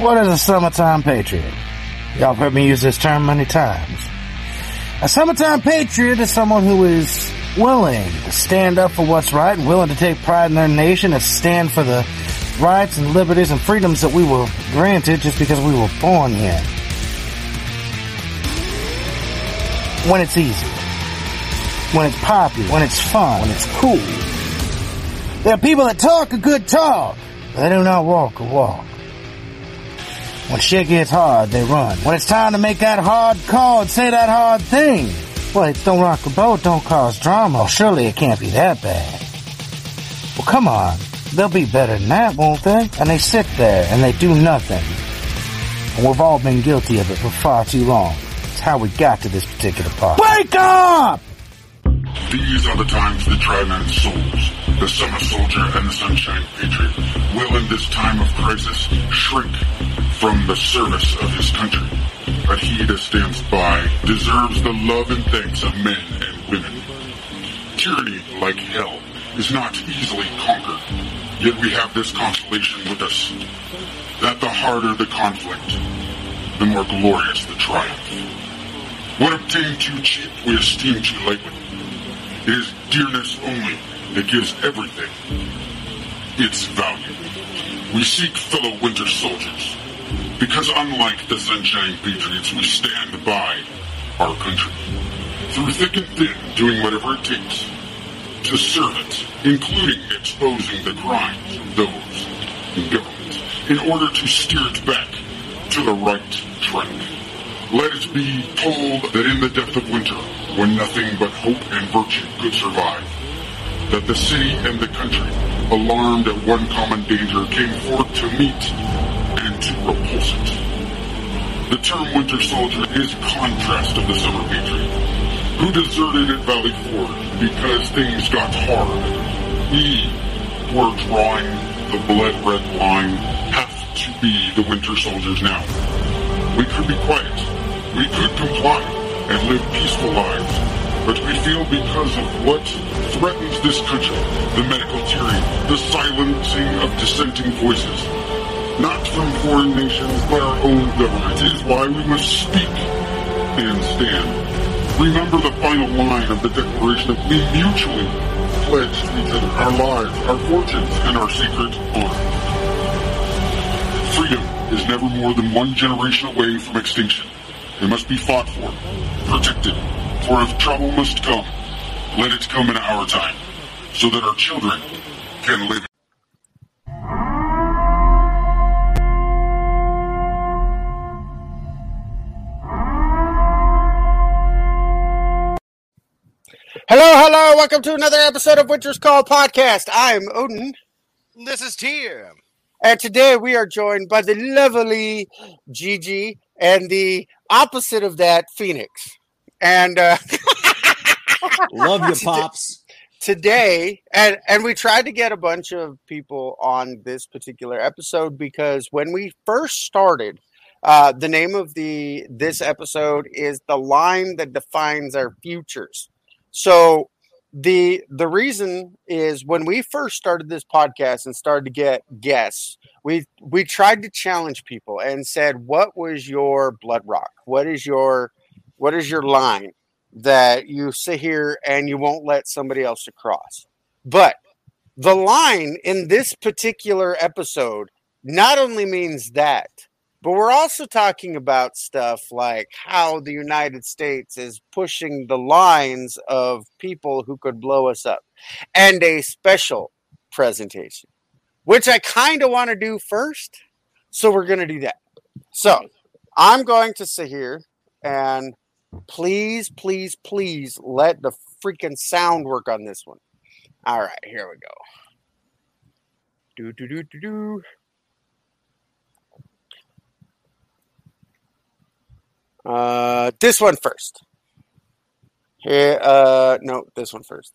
What is a summertime patriot? Y'all have heard me use this term many times. A summertime patriot is someone who is willing to stand up for what's right and willing to take pride in their nation and stand for the rights and liberties and freedoms that we were granted just because we were born here. When it's easy. When it's popular. When it's fun. When it's cool. There are people that talk a good talk. But they do not walk a walk. When shit gets hard, they run. When it's time to make that hard call and say that hard thing. Wait, don't rock the boat, don't cause drama. Surely it can't be that bad. Well, come on. They'll be better than that, won't they? And they sit there and they do nothing. And we've all been guilty of it for far too long. It's how we got to this particular part. Wake up! These are the times the Tri-Man souls, the Summer Soldier and the Sunshine Patriot, will in this time of crisis shrink from the service of his country. But he that stands by deserves the love and thanks of men and women. Tyranny, like hell, is not easily conquered. Yet we have this consolation with us, that the harder the conflict, the more glorious the triumph. What obtained too cheap, we esteem too lightly. It is dearness only that gives everything its value. We seek fellow winter soldiers, because unlike the Sunshine Patriots, we stand by our country. Through thick and thin, doing whatever it takes to serve it, including exposing the crimes of those in government, in order to steer it back to the right track. Let it be told that in the depth of winter, when nothing but hope and virtue could survive, that the city and the country, alarmed at one common danger, came forth to meet to repulse it. The term Winter Soldier is contrast of the Summer Patriot, who deserted at Valley Forge because things got hard. We were drawing the blood-red line, have to be the Winter Soldiers now. We could be quiet. We could comply and live peaceful lives. But we feel because of what threatens this country, the medical tyranny, the silencing of dissenting voices, not from foreign nations, but our own government, is why we must speak and stand. Remember the final line of the Declaration that we mutually pledge to each other our lives, our fortunes, and our secret honor. Freedom is never more than one generation away from extinction. It must be fought for, protected, for if trouble must come, let it come in our time, so that our children can live. Hello, hello. Welcome to another episode of Winter's Call podcast. I'm Odin, This is Tim. and today we are joined by the lovely Gigi and the opposite of that, Phoenix. And uh, Love you, pops. today, and and we tried to get a bunch of people on this particular episode because when we first started, uh, the name of the this episode is the line that defines our futures. So the the reason is when we first started this podcast and started to get guests, we we tried to challenge people and said, "What was your blood rock? What is your what is your line that you sit here and you won't let somebody else across?" But the line in this particular episode not only means that, but we're also talking about stuff like how the United States is pushing the lines of people who could blow us up and a special presentation, which I kind of want to do first. So we're going to do that. So I'm going to sit here and please, please, please let the freaking sound work on this one. All right, here we go. Do, do, do, do, do. Uh, this one first. Here, uh, no, this one first.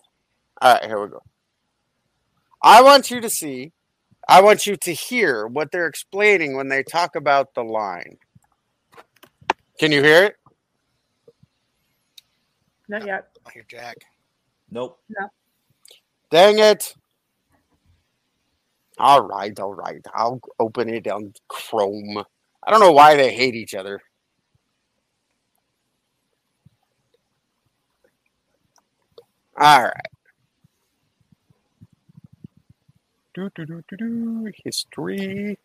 All right, here we go. I want you to see, I want you to hear what they're explaining when they talk about the line. Can you hear it? Not yet. I hear Jack. Nope. No. Dang it. All right, all right. I'll open it on Chrome. I don't know why they hate each other. All right. Do, do, do, do, do. History.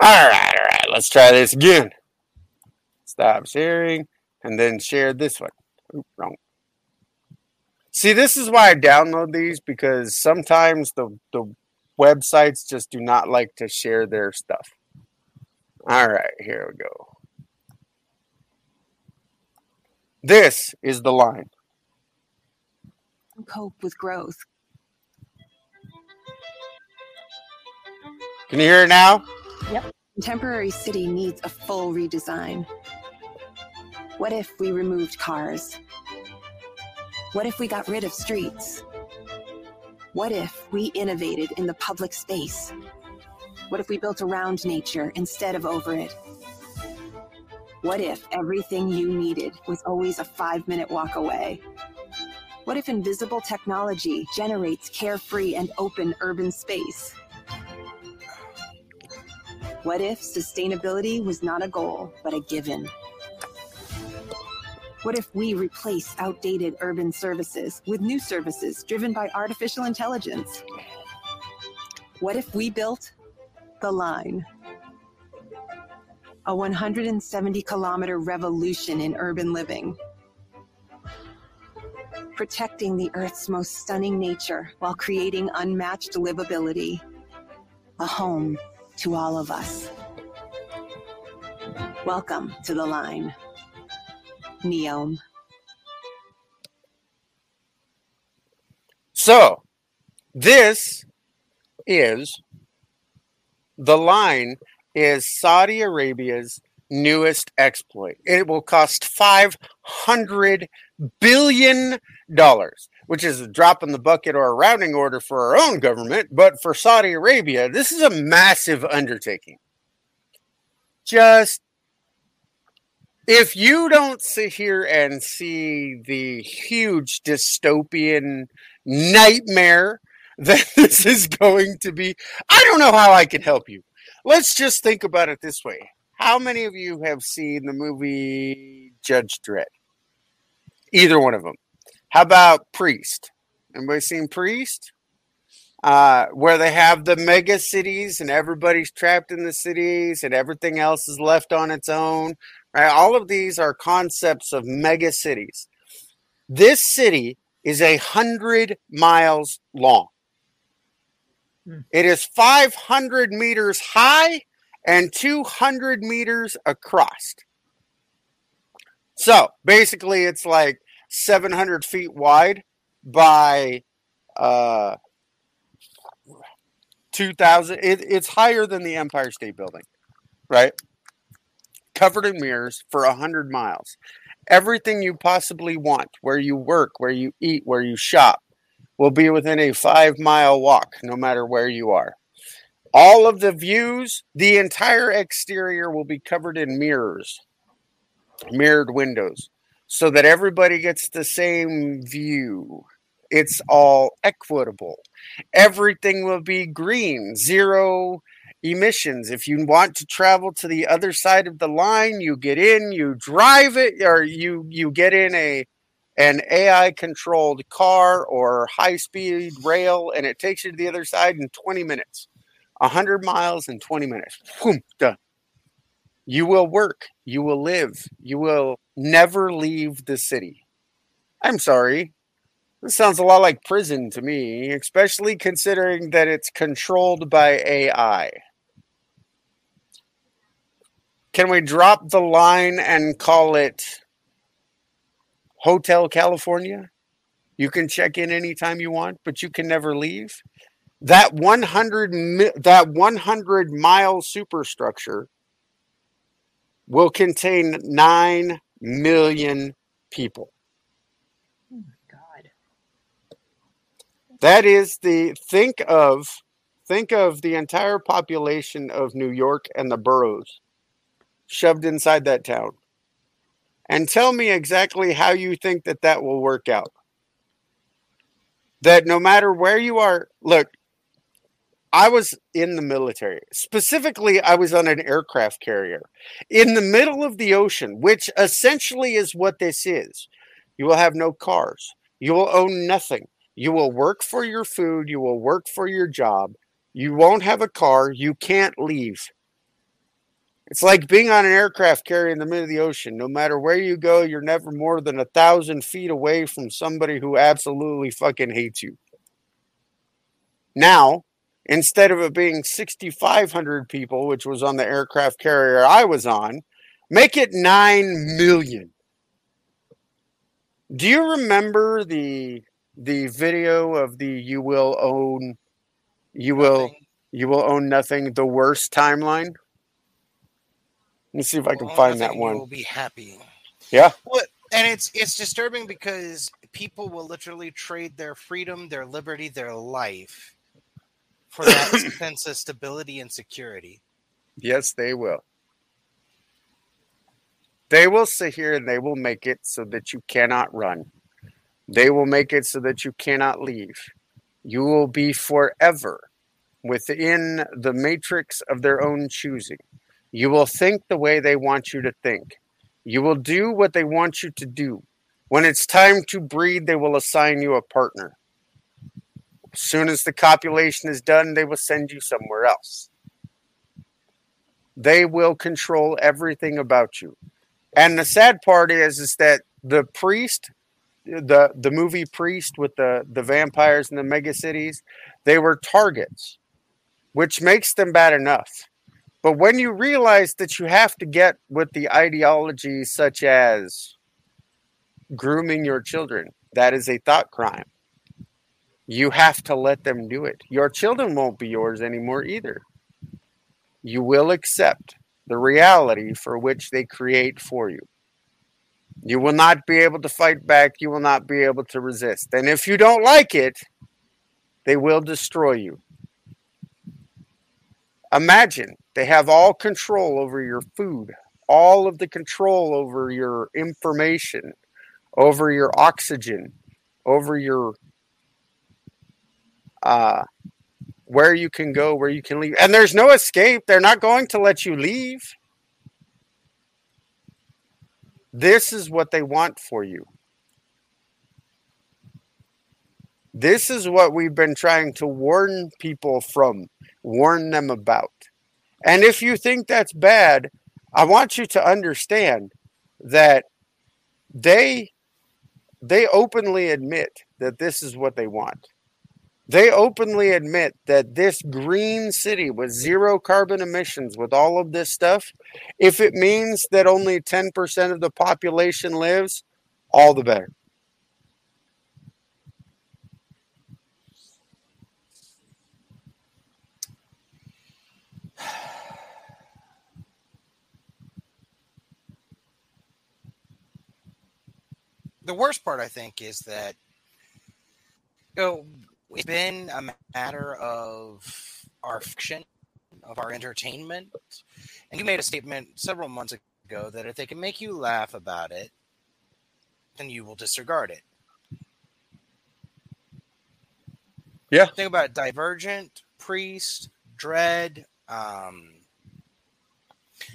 All right, all right. Let's try this again. Stop sharing and then share this one. Oop, wrong. See, this is why I download these because sometimes the, the websites just do not like to share their stuff. All right, here we go. This is the line. cope with growth. Can you hear it now? Yep. Contemporary city needs a full redesign. What if we removed cars? What if we got rid of streets? What if we innovated in the public space? What if we built around nature instead of over it? What if everything you needed was always a five minute walk away? What if invisible technology generates carefree and open urban space? What if sustainability was not a goal, but a given? What if we replace outdated urban services with new services driven by artificial intelligence? What if we built the line? A 170 kilometer revolution in urban living. Protecting the Earth's most stunning nature while creating unmatched livability. A home to all of us. Welcome to the line. Neom. So, this is the line is Saudi Arabia's newest exploit. It will cost $500 billion, which is a drop in the bucket or a rounding order for our own government. But for Saudi Arabia, this is a massive undertaking. Just if you don't sit here and see the huge dystopian nightmare that this is going to be, I don't know how I can help you. Let's just think about it this way. How many of you have seen the movie Judge Dredd? Either one of them. How about Priest? Anybody seen Priest? Uh, where they have the mega cities and everybody's trapped in the cities and everything else is left on its own. Right? All of these are concepts of mega cities. This city is a hundred miles long. It is 500 meters high and 200 meters across. So basically, it's like 700 feet wide by uh, 2,000. It, it's higher than the Empire State Building, right? Covered in mirrors for a 100 miles. Everything you possibly want, where you work, where you eat, where you shop, will be within a five mile walk, no matter where you are. All of the views, the entire exterior will be covered in mirrors, mirrored windows, so that everybody gets the same view. It's all equitable. Everything will be green, zero emissions. If you want to travel to the other side of the line, you get in, you drive it, or you you get in a an AI controlled car or high speed rail, and it takes you to the other side in 20 minutes. 100 miles in 20 minutes. Boom, done. You will work. You will live. You will never leave the city. I'm sorry. This sounds a lot like prison to me, especially considering that it's controlled by AI. Can we drop the line and call it Hotel California? You can check in anytime you want, but you can never leave. That 100 mi- that 100 mile superstructure will contain 9 million people. Oh my God. That is the think of think of the entire population of New York and the boroughs shoved inside that town. And tell me exactly how you think that that will work out. That no matter where you are, look, I was in the military. Specifically, I was on an aircraft carrier in the middle of the ocean, which essentially is what this is. You will have no cars. You will own nothing. You will work for your food. You will work for your job. You won't have a car. You can't leave. It's like being on an aircraft carrier in the middle of the ocean. No matter where you go, you're never more than a thousand feet away from somebody who absolutely fucking hates you. Now, instead of it being 6,500 people, which was on the aircraft carrier I was on, make it 9 million. Do you remember the the video of the you will own you will you will own nothing the worst timeline? Let me see if I can Well, find that you will be happy. Yeah. Well, and it's it's disturbing because people will literally trade their freedom, their liberty, their life for that sense of stability and security. Yes, they will. They will sit here and they will make it so that you cannot run. They will make it so that you cannot leave. You will be forever within the matrix of their own choosing. You will think the way they want you to think. You will do what they want you to do. When it's time to breed, they will assign you a partner. As soon as the copulation is done, they will send you somewhere else. They will control everything about you. And the sad part is, is that the priest, the the movie Priest with the the vampires in the mega cities, they were targets, which makes them bad enough. But when you realize that you have to get with the ideology such as grooming your children, that is a thought crime. You have to let them do it. Your children won't be yours anymore either. You will accept the reality for which they create for you. You will not be able to fight back. You will not be able to resist. And if you don't like it, they will destroy you. Imagine they have all control over your food, all of the control over your information, over your oxygen, over your uh, where you can go, where you can leave. And there's no escape. They're not going to let you leave. This is what they want for you. This is what we've been trying to warn people from, warn them about. And if you think that's bad, I want you to understand that they they openly admit that this is what they want. They openly admit that this green city with zero carbon emissions, with all of this stuff, if it means that only 10% of the population lives, all the better. The worst part, I think, is that you know, it's been a matter of our fiction, of our entertainment. And you made a statement several months ago that if they can make you laugh about it, then you will disregard it. Yeah. Think about Divergent, Priest, Dredd. Um,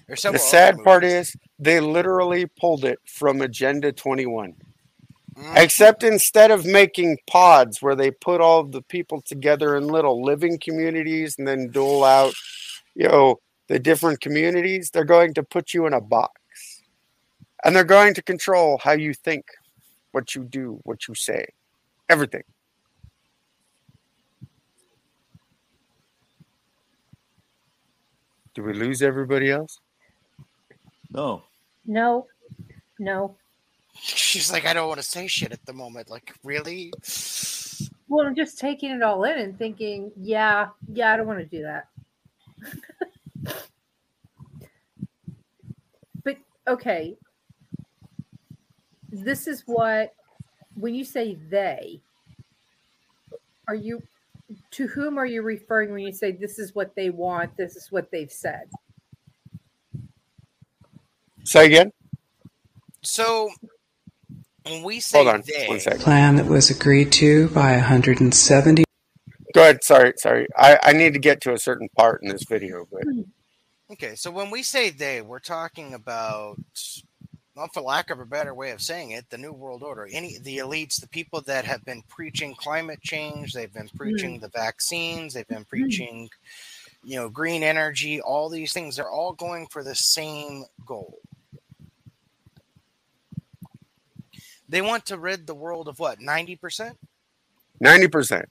there's The several sad part is they literally pulled it from Agenda 21. Except instead of making pods where they put all of the people together in little living communities and then dole out, you know, the different communities, they're going to put you in a box. And they're going to control how you think, what you do, what you say, everything. Do we lose everybody else? No. No, no. She's like, I don't want to say shit at the moment. Like, really? Well, I'm just taking it all in and thinking, yeah, yeah, I don't want to do that. but okay, this is what when you say they, Are you to whom are you referring when you say this is what they want, this is what they've said? Say again. So when we say Hold on they, one second. Plan that was agreed to by 170 Go ahead. Sorry, sorry. I, I need to get to a certain part in this video, but Okay, so when we say they, we're talking about, well, for lack of a better way of saying it, the New World Order. Any the elites, the people that have been preaching climate change, they've been preaching the vaccines, they've been preaching, you know, green energy, all these things. They're all going for the same goal. They want to rid the world of what? Ninety percent. ninety percent.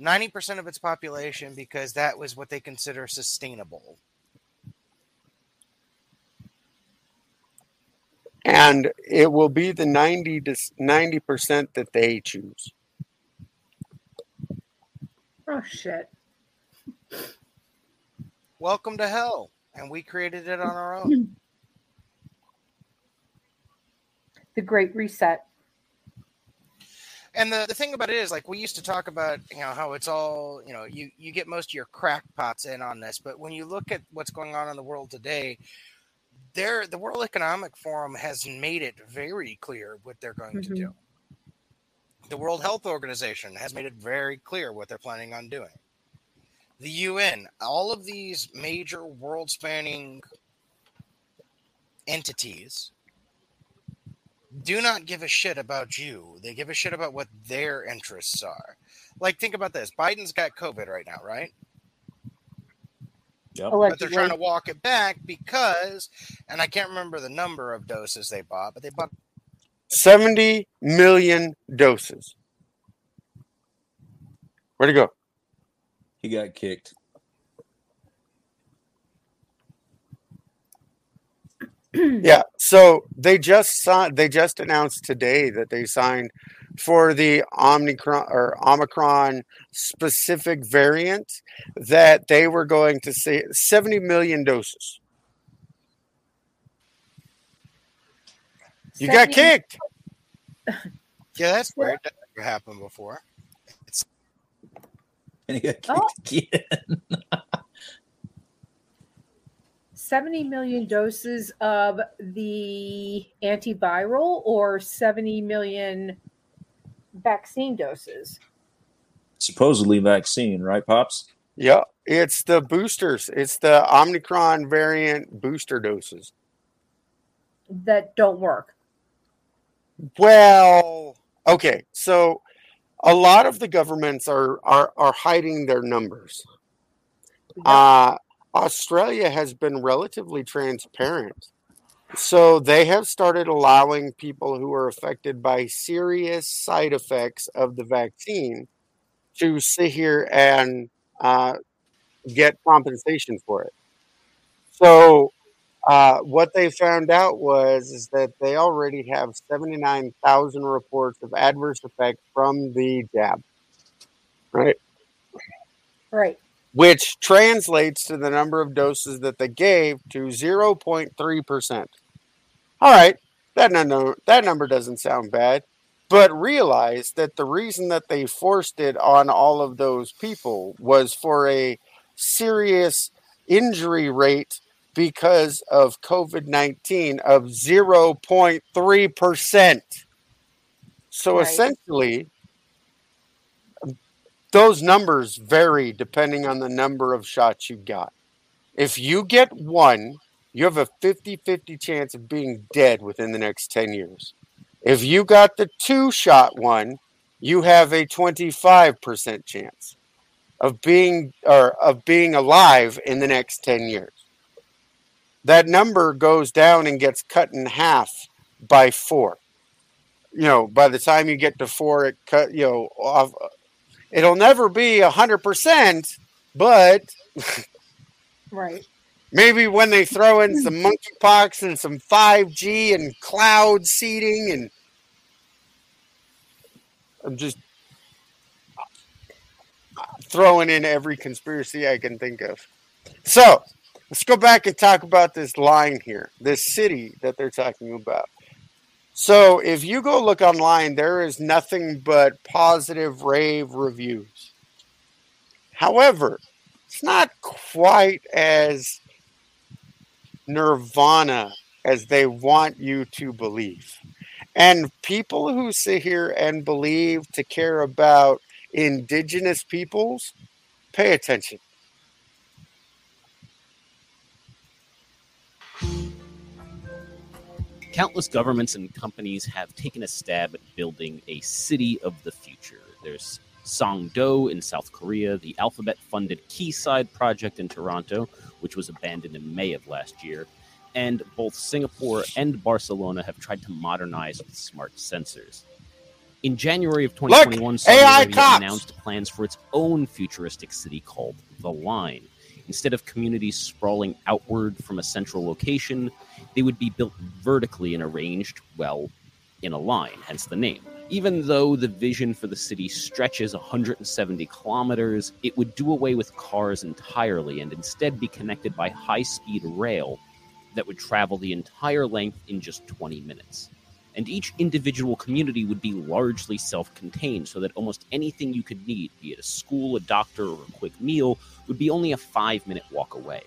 90% of its population because that was what they consider sustainable. And it will be the ninety to ninety percent that they choose. Oh shit. Welcome to hell. And we created it on our own. The Great Reset. And the, the thing about it is, like we used to talk about, you know, how it's all, you know, you, you get most of your crackpots in on this, but when you look at what's going on in the world today, there the World Economic Forum has made it very clear what they're going to Mhm. do. The World Health Organization has made it very clear what they're planning on doing. The UN, all of these major world spanning entities do not give a shit about you. They give a shit about what their interests are. Like, think about this Biden's got COVID right now, right? Yep. But they're trying to walk it back because, and I can't remember the number of doses they bought, but they bought Seventy million doses. Where'd it go? He got kicked. Yeah. So they just signed. They just announced today that they signed for the Omicron or Omicron specific variant that they were going to say seventy million doses. You got kicked. Yeah, that's weird. That never happened before. And he got kicked Oh. again. 70 million doses of the antiviral or 70 million vaccine doses. Supposedly vaccine, right, Pops? Yeah, it's the boosters. It's the Omicron variant booster doses. that don't work. Well, okay. So a lot of the governments are are, are hiding their numbers. Uh, Australia has been relatively transparent. So they have started allowing people who are affected by serious side effects of the vaccine to sit here and uh, get compensation for it. So uh, what they found out was is that they already have 79,000 reports of adverse effects from the jab, right? Right. Which translates to the number of doses that they gave to 0.3%. All right, that number, that number doesn't sound bad, but realize that the reason that they forced it on all of those people was for a serious injury rate because of COVID 19 of 0.3%. So Right. essentially, those numbers vary depending on the number of shots you got. If you get one, you have a 50 50 chance of being dead within the next 10 years. If you got the two shot one, you have a 25% chance of being or of being alive in the next 10 years. That number goes down and gets cut in half by 4. You know, by the time you get to 4 it cut, you know, off it'll never be a 100%, but Right. maybe when they throw in some monkeypox and some 5G and cloud seeding and I'm just throwing in every conspiracy I can think of. So let's go back and talk about this line here, this city that they're talking about. So if you go look online, there is nothing but positive rave reviews. However, it's not quite as nirvana as they want you to believe. And people who sit here and believe to care about indigenous peoples, pay attention. Countless governments and companies have taken a stab at building a city of the future. There's Songdo in South Korea, the Alphabet funded Quayside project in Toronto, which was abandoned in May of last year, and both Singapore and Barcelona have tried to modernize with smart sensors. In January of 2021, Saudi AI Arabia cops! announced plans for its own futuristic city called The Line. Instead of communities sprawling outward from a central location, they would be built vertically and arranged, well, in a line, hence the name. Even though the vision for the city stretches 170 kilometers, it would do away with cars entirely and instead be connected by high speed rail that would travel the entire length in just 20 minutes. And each individual community would be largely self contained, so that almost anything you could need, be it a school, a doctor, or a quick meal, would be only a five minute walk away.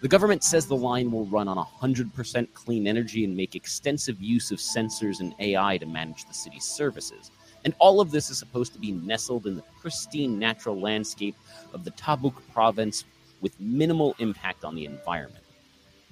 The government says the line will run on 100% clean energy and make extensive use of sensors and AI to manage the city's services. And all of this is supposed to be nestled in the pristine natural landscape of the Tabuk province with minimal impact on the environment.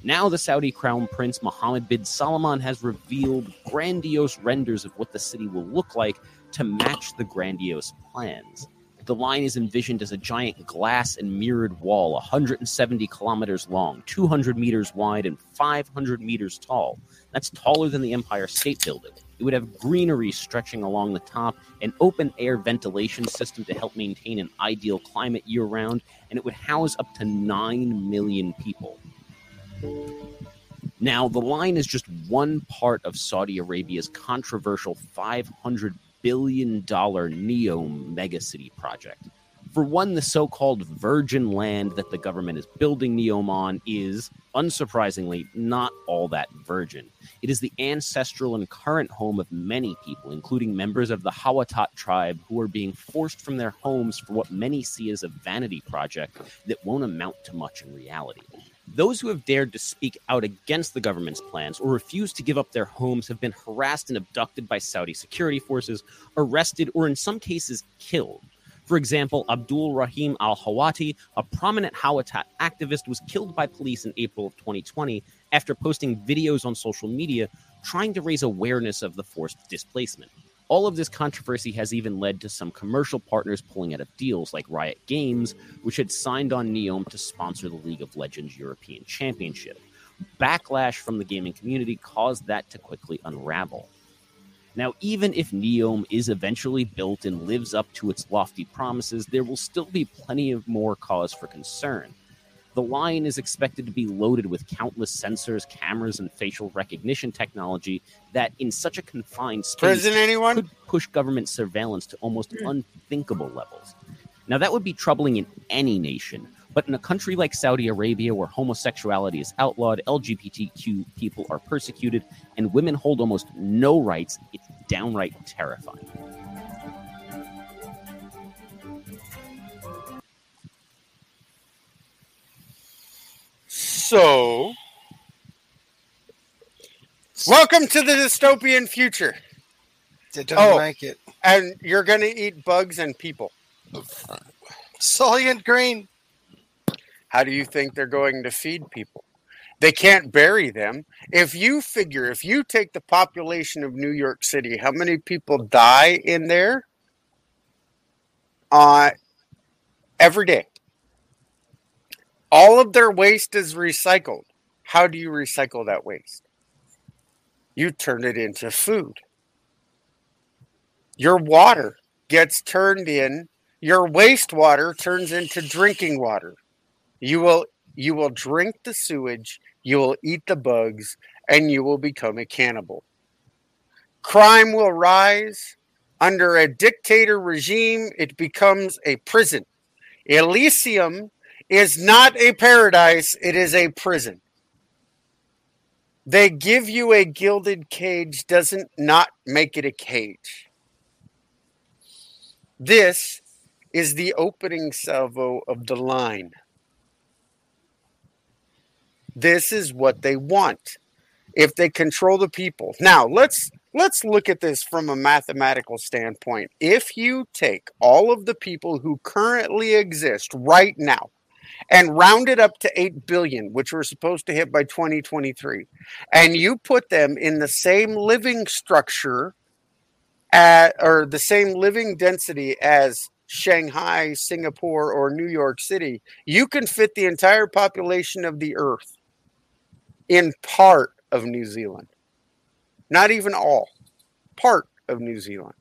Now, the Saudi crown prince Mohammed bin Salman has revealed grandiose renders of what the city will look like to match the grandiose plans. The line is envisioned as a giant glass and mirrored wall, 170 kilometers long, 200 meters wide, and 500 meters tall. That's taller than the Empire State Building. It would have greenery stretching along the top, an open air ventilation system to help maintain an ideal climate year round, and it would house up to 9 million people. Now, the line is just one part of Saudi Arabia's controversial $500 billion Neom megacity project. For one, the so called virgin land that the government is building Neom on is, unsurprisingly, not all that virgin. It is the ancestral and current home of many people, including members of the Hawatat tribe who are being forced from their homes for what many see as a vanity project that won't amount to much in reality. Those who have dared to speak out against the government's plans or refuse to give up their homes have been harassed and abducted by Saudi security forces, arrested, or in some cases killed. For example, Abdul Rahim Al Hawati, a prominent Hawatat activist, was killed by police in April of 2020 after posting videos on social media trying to raise awareness of the forced displacement. All of this controversy has even led to some commercial partners pulling out of deals like Riot Games, which had signed on Neom to sponsor the League of Legends European Championship. Backlash from the gaming community caused that to quickly unravel. Now, even if Neom is eventually built and lives up to its lofty promises, there will still be plenty of more cause for concern. The line is expected to be loaded with countless sensors, cameras, and facial recognition technology that, in such a confined space, Prison anyone? could push government surveillance to almost hmm. unthinkable levels. Now, that would be troubling in any nation, but in a country like Saudi Arabia, where homosexuality is outlawed, LGBTQ people are persecuted, and women hold almost no rights, it's downright terrifying. So, welcome to the dystopian future. They don't Oh. like it. And you're going to eat bugs and people. Soylent Green. How do you think they're going to feed people? They can't bury them. If you figure, if you take the population of New York City, how many people die in there uh, every day? All of their waste is recycled. How do you recycle that waste? You turn it into food. Your water gets turned in, your wastewater turns into drinking water. You will you will drink the sewage, you will eat the bugs, and you will become a cannibal. Crime will rise. Under a dictator regime, it becomes a prison. Elysium is not a paradise, it is a prison. They give you a gilded cage doesn't not make it a cage. This is the opening salvo of the line. This is what they want. If they control the people. Now, let's let's look at this from a mathematical standpoint. If you take all of the people who currently exist right now and round it up to 8 billion, which we're supposed to hit by 2023, and you put them in the same living structure at or the same living density as Shanghai, Singapore, or New York City, you can fit the entire population of the earth in part of New Zealand. Not even all, part of New Zealand.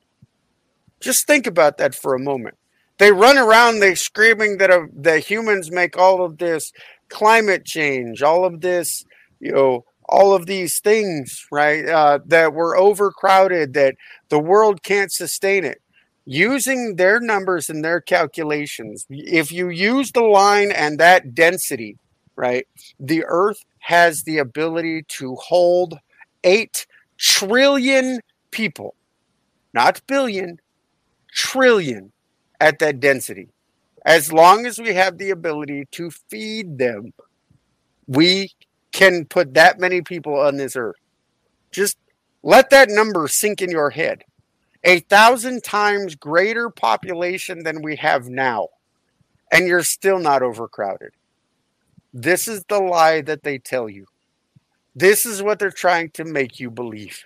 Just think about that for a moment. They run around, they screaming that uh, the humans make all of this climate change, all of this, you know, all of these things, right? Uh, that we're overcrowded, that the world can't sustain it. Using their numbers and their calculations, if you use the line and that density, right, the Earth has the ability to hold 8 trillion people, not billion, trillion at that density. As long as we have the ability to feed them, we can put that many people on this earth. Just let that number sink in your head. A thousand times greater population than we have now, and you're still not overcrowded. This is the lie that they tell you. This is what they're trying to make you believe.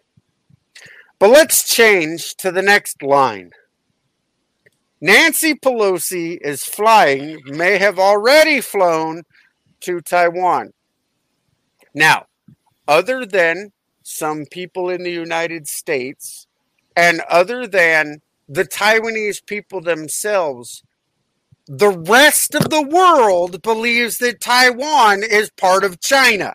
But let's change to the next line. Nancy Pelosi is flying, may have already flown to Taiwan. Now, other than some people in the United States and other than the Taiwanese people themselves, the rest of the world believes that Taiwan is part of China,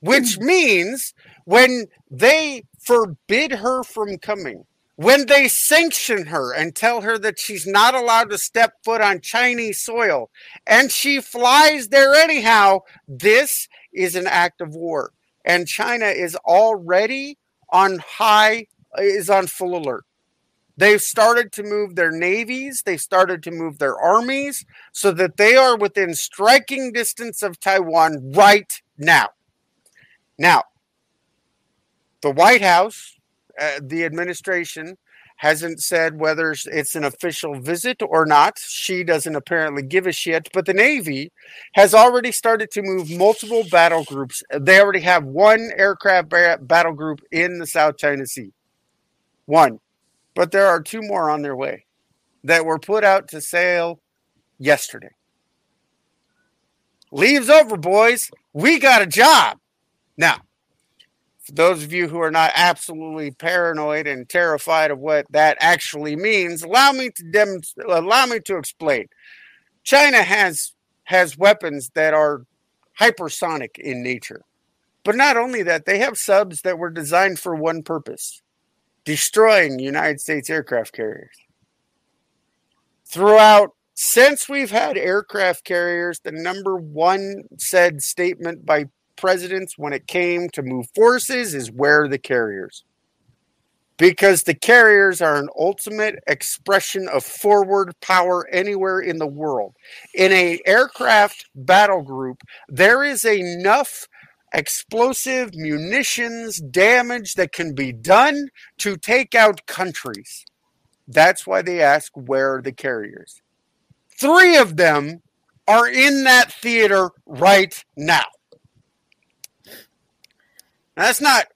which means when they forbid her from coming, when they sanction her and tell her that she's not allowed to step foot on Chinese soil and she flies there anyhow, this is an act of war. And China is already on high, is on full alert. They've started to move their navies, they've started to move their armies so that they are within striking distance of Taiwan right now. Now, the White House uh, the administration hasn't said whether it's an official visit or not. She doesn't apparently give a shit. But the Navy has already started to move multiple battle groups. They already have one aircraft battle group in the South China Sea. One. But there are two more on their way that were put out to sail yesterday. Leaves over, boys. We got a job. Now, for those of you who are not absolutely paranoid and terrified of what that actually means, allow me to dem- allow me to explain. China has has weapons that are hypersonic in nature. But not only that, they have subs that were designed for one purpose destroying United States aircraft carriers. Throughout, since we've had aircraft carriers, the number one said statement by presidents when it came to move forces is where the carriers. Because the carriers are an ultimate expression of forward power anywhere in the world. In a aircraft battle group, there is enough explosive munitions damage that can be done to take out countries. That's why they ask where are the carriers. Three of them are in that theater right now. That's not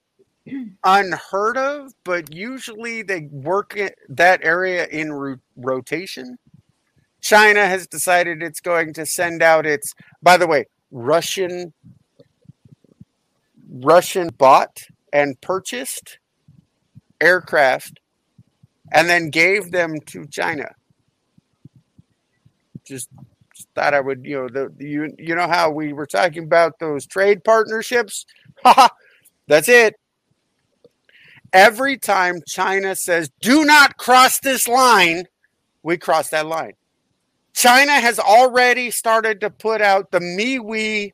unheard of, but usually they work that area in ro- rotation. China has decided it's going to send out its, by the way, Russian Russian bought and purchased aircraft and then gave them to China. Just, just thought I would, you know, the you you know how we were talking about those trade partnerships? That's it. Every time China says, do not cross this line, we cross that line. China has already started to put out the MeWe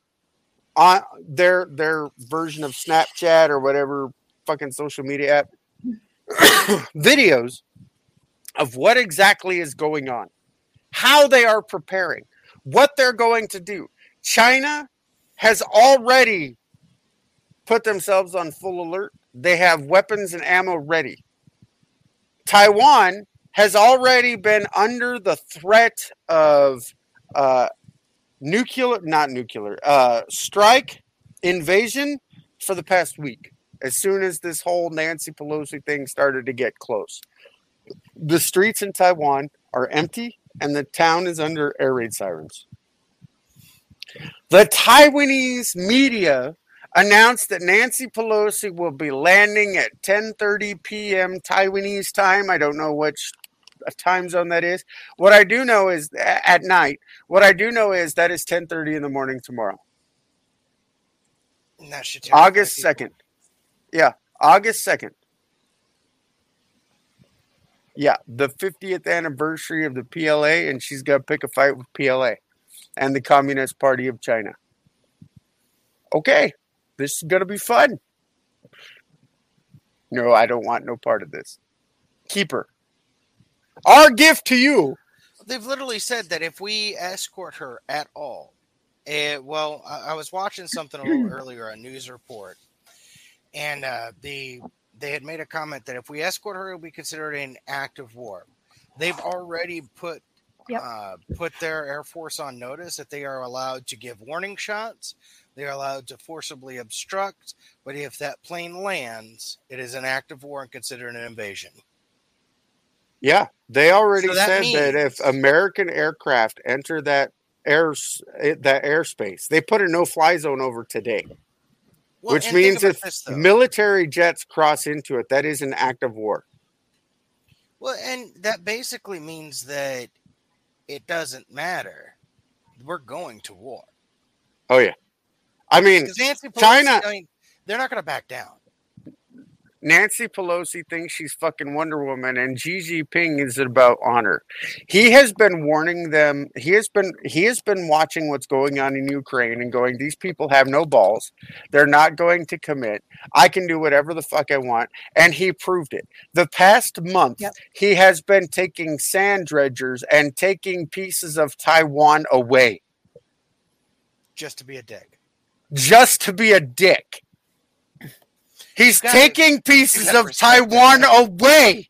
on their their version of Snapchat or whatever fucking social media app videos of what exactly is going on, how they are preparing, what they're going to do. China has already put themselves on full alert. They have weapons and ammo ready. Taiwan has already been under the threat of uh, nuclear, not nuclear, uh, strike invasion for the past week. As soon as this whole Nancy Pelosi thing started to get close, the streets in Taiwan are empty and the town is under air raid sirens. The Taiwanese media announced that Nancy Pelosi will be landing at 10:30 p.m. Taiwanese time. I don't know which uh, time zone that is. What I do know is at night. What I do know is that is 10:30 in the morning tomorrow. August 2nd. Yeah, August 2nd. Yeah, the 50th anniversary of the PLA, and she's going to pick a fight with PLA and the Communist Party of China. Okay, this is going to be fun. No, I don't want no part of this. Keep her. Our gift to you. They've literally said that if we escort her at all, eh, well, I, I was watching something a little earlier, a news report, and uh, the they had made a comment that if we escort her, we consider it an act of war. They've already put Yep. uh, put their air force on notice that they are allowed to give warning shots. They are allowed to forcibly obstruct, but if that plane lands, it is an act of war and considered an invasion. Yeah, they already So that said that if American aircraft enter that air that airspace, they put a no-fly zone over today. Well, which means if this, military jets cross into it, that is an act of war. Well, and that basically means that it doesn't matter. We're going to war. Oh yeah, I mean, Nancy Pelosi, China- I mean, they're not going to back down. Nancy Pelosi thinks she's fucking Wonder Woman, and Xi Jinping is about honor. He has been warning them. He has been he has been watching what's going on in Ukraine and going, these people have no balls. They're not going to commit. I can do whatever the fuck I want, and he proved it. The past month, Yep. he has been taking sand dredgers and taking pieces of Taiwan away just to be a dick. Just to be a dick. He's gotta- taking pieces of Taiwan that. away.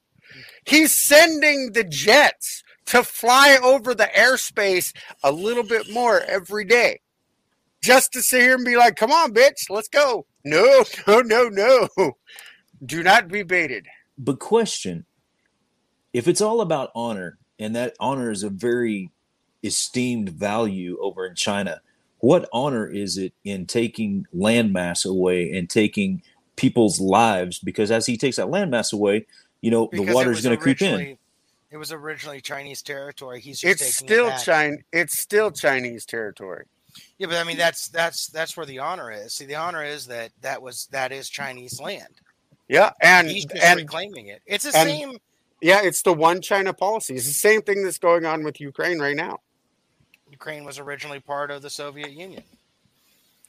He's sending the jets to fly over the airspace a little bit more every day. Just to sit here and be like, come on, bitch, let's go. No, no, no, no. Do not be baited. But question: If it's all about honor, and that honor is a very esteemed value over in China, what honor is it in taking landmass away and taking people's lives? Because as he takes that landmass away, you know Because the water is going to creep in. It was originally Chinese territory. He's just It's taking still it back. China. It's still Chinese territory. Yeah, but I mean that's that's that's where the honor is. See, the honor is that that was that is Chinese land. Yeah, and He's just and reclaiming it. It's the and- same. yeah, it's the one China policy. It's the same thing that's going on with Ukraine right now. Ukraine was originally part of the Soviet Union.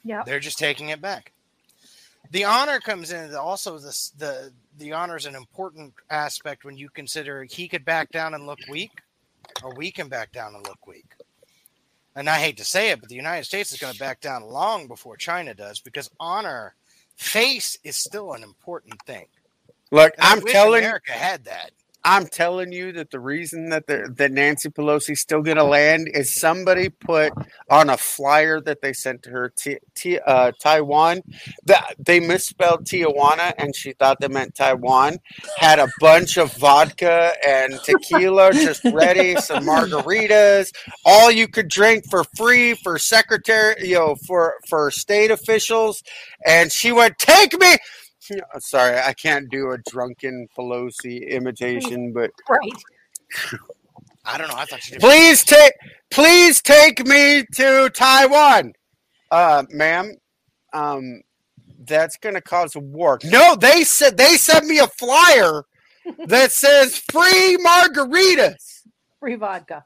Yeah. They're just taking it back. The honor comes in also this the the honor is an important aspect when you consider he could back down and look weak, or we can back down and look weak. And I hate to say it, but the United States is going to back down long before China does because honor, face is still an important thing. Look, And I I'm wish telling America had that. I'm telling you that the reason that the, that Nancy Pelosi's still going to land is somebody put on a flyer that they sent to her T, T, uh, Taiwan that they misspelled Tijuana and she thought they meant Taiwan. Had a bunch of vodka and tequila just ready, some margaritas, all you could drink for free for secretary, you know, for for state officials. And she went, "Take me." Yeah, Sorry, I can't do a drunken Pelosi imitation, but Right. I don't know. I thought you did. please take please take me to Taiwan. Uh ma'am, um that's gonna cause a war. No, they said they sent me a flyer that says free margaritas Free vodka.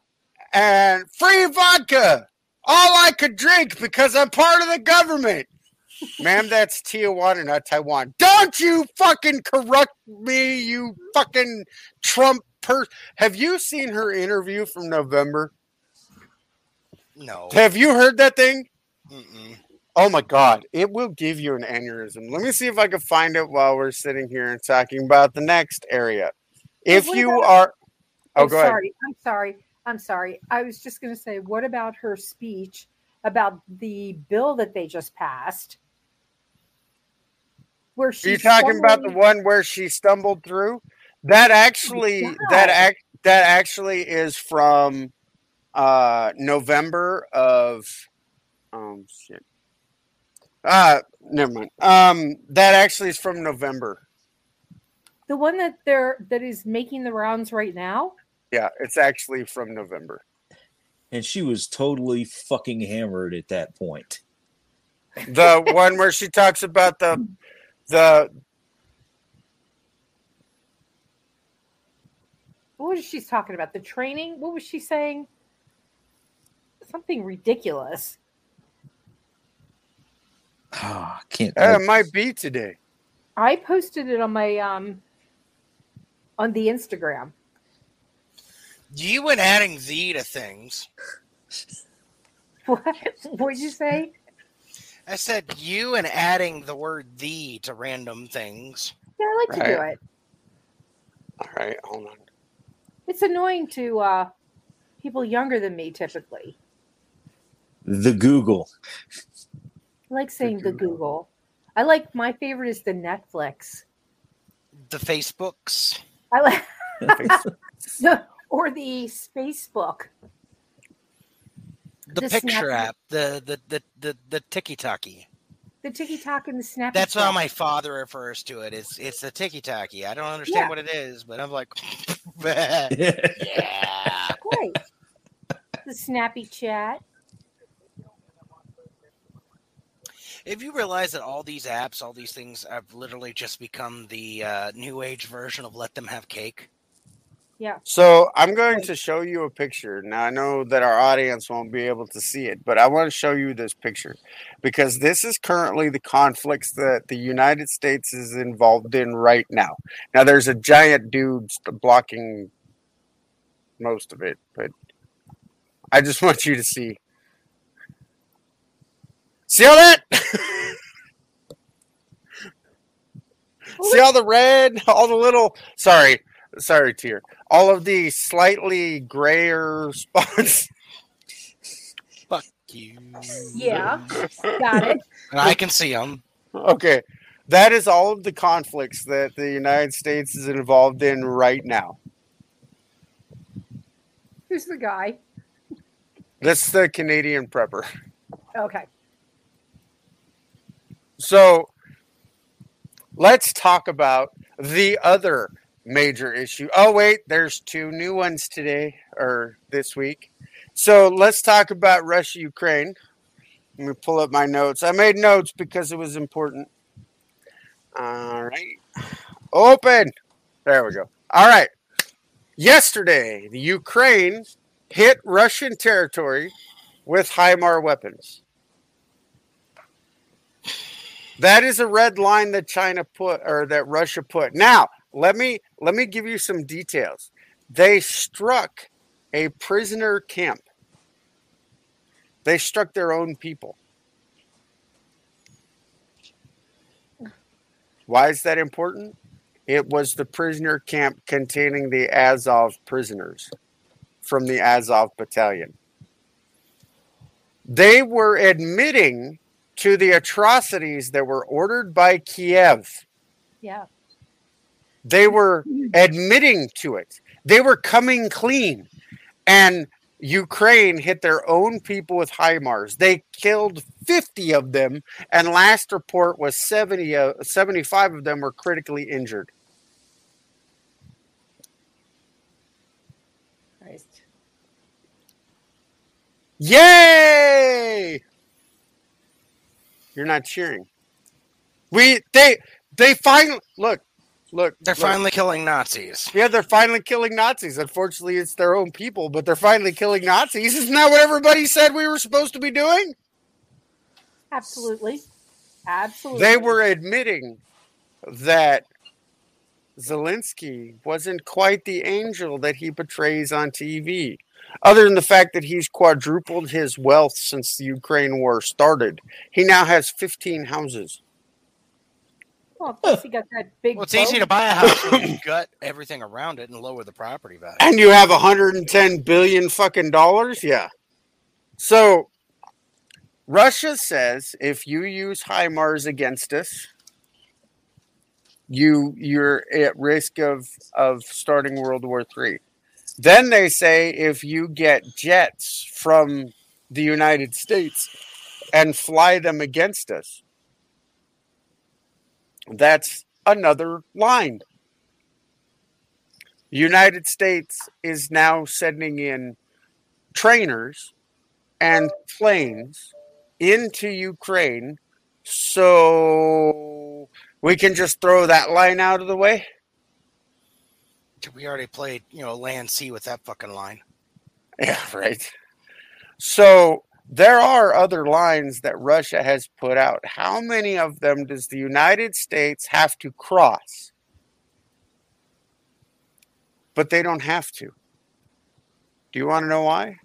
and free vodka. all I could drink because I'm part of the government. Ma'am, that's Tijuana, not Taiwan. Don't you fucking corrupt me, you fucking Trump per. Have you seen her interview from November? No. Have you heard that thing? Mm-mm. Oh my god, it will give you an aneurysm. Let me see if I can find it while we're sitting here and talking about the next area. If you about- are Oh, Oh, go ahead. sorry. I'm sorry. I'm sorry. I was just going to say, what about her speech about the bill that they just passed? Where Are you talking about the one where she stumbled through? That actually that act that actually is from uh November of um shit. Uh never mind. Um that actually is from November. the one that they're that is making the rounds right now? Yeah, it's actually from November. And she was totally fucking hammered at that point. The one where she talks about the the What was she talking about? The training? What was she saying? Something ridiculous. Ah, I can't. uh, it might be today. I posted it on my um on the Instagram. You and adding Z to things. What what'd you say? I said you and adding the word the to random things. Yeah, I like to do it. All right, hold on. It's annoying to uh people younger than me typically. the Google. I like saying the Google. I like my favorite is the Netflix. The Facebooks. I like the, or the Facebook. The, The picture Snap- app. The the the the, the tiki taki. The Tiki Talk and the Snap. That's how my father refers to it. It's it's the tiki taki. I don't understand Yeah. what it is, but I'm like, yeah. Right. the Snappy Chat. If you realize that all these apps, all these things have literally just become the uh, new age version of let them have cake. Yeah. So I'm going to show you a picture. Now I know that our audience won't be able to see it, but I want to show you this picture because this is currently the conflicts that the United States is involved in right now. Now there's a giant dude blocking most of it, but I just want you to see. See all that? see all the red, all the little sorry, sorry, tear. All of the slightly grayer spots. Fuck you. Yeah. Got it. And I can see them. Okay. That is all of the conflicts that the United States is involved in right now. Who's the guy? That's the Canadian prepper. Okay. So let's talk about the other major issue. Oh, wait, there's two new ones today or this week. So let's talk about Russia Ukraine. Let me pull up my notes. I made notes because it was important. All right. Open. There we go. All right. Yesterday, the Ukraine hit Russian territory with HIMAR weapons. That is a red line that China put or that Russia put. Now, let me let me give you some details. They struck a prisoner camp. They struck their own people. Why is that important? It was the prisoner camp containing the Azov prisoners from the Azov battalion. They were admitting to the atrocities that were ordered by Kiev. Yeah. They were admitting to it. They were coming clean. And Ukraine hit their own people with HIMARS. They killed 50 of them, and last report was 70, uh, 75 of them were critically injured. Christ. Yay! You're not cheering. We they they finally look. Look, They're look. finally killing Nazis. Yeah, they're finally killing Nazis. Unfortunately, it's their own people, but they're finally killing Nazis. Isn't that what everybody said we were supposed to be doing? Absolutely. Absolutely. They were admitting that Zelensky wasn't quite the angel that he portrays on TV. Other than the fact that he's quadrupled his wealth since the Ukraine war started, he now has 15 houses. Well, plus he got that big. Well, it's easy to buy a house when you gut everything around it and lower the property value. And you have 110 billion fucking dollars? Yeah. So Russia says if you use HIMARS against us, you you're at risk of of starting World War Three. Then they say if you get jets from the United States and fly them against us, that's another line. United States is now sending in trainers and planes into Ukraine so we can just throw that line out of the way. We already played, you know, land sea with that fucking line. Yeah, right. So there are other lines that Russia has put out. How many of them does the United States have to cross? But they don't have to. Do you want to know why?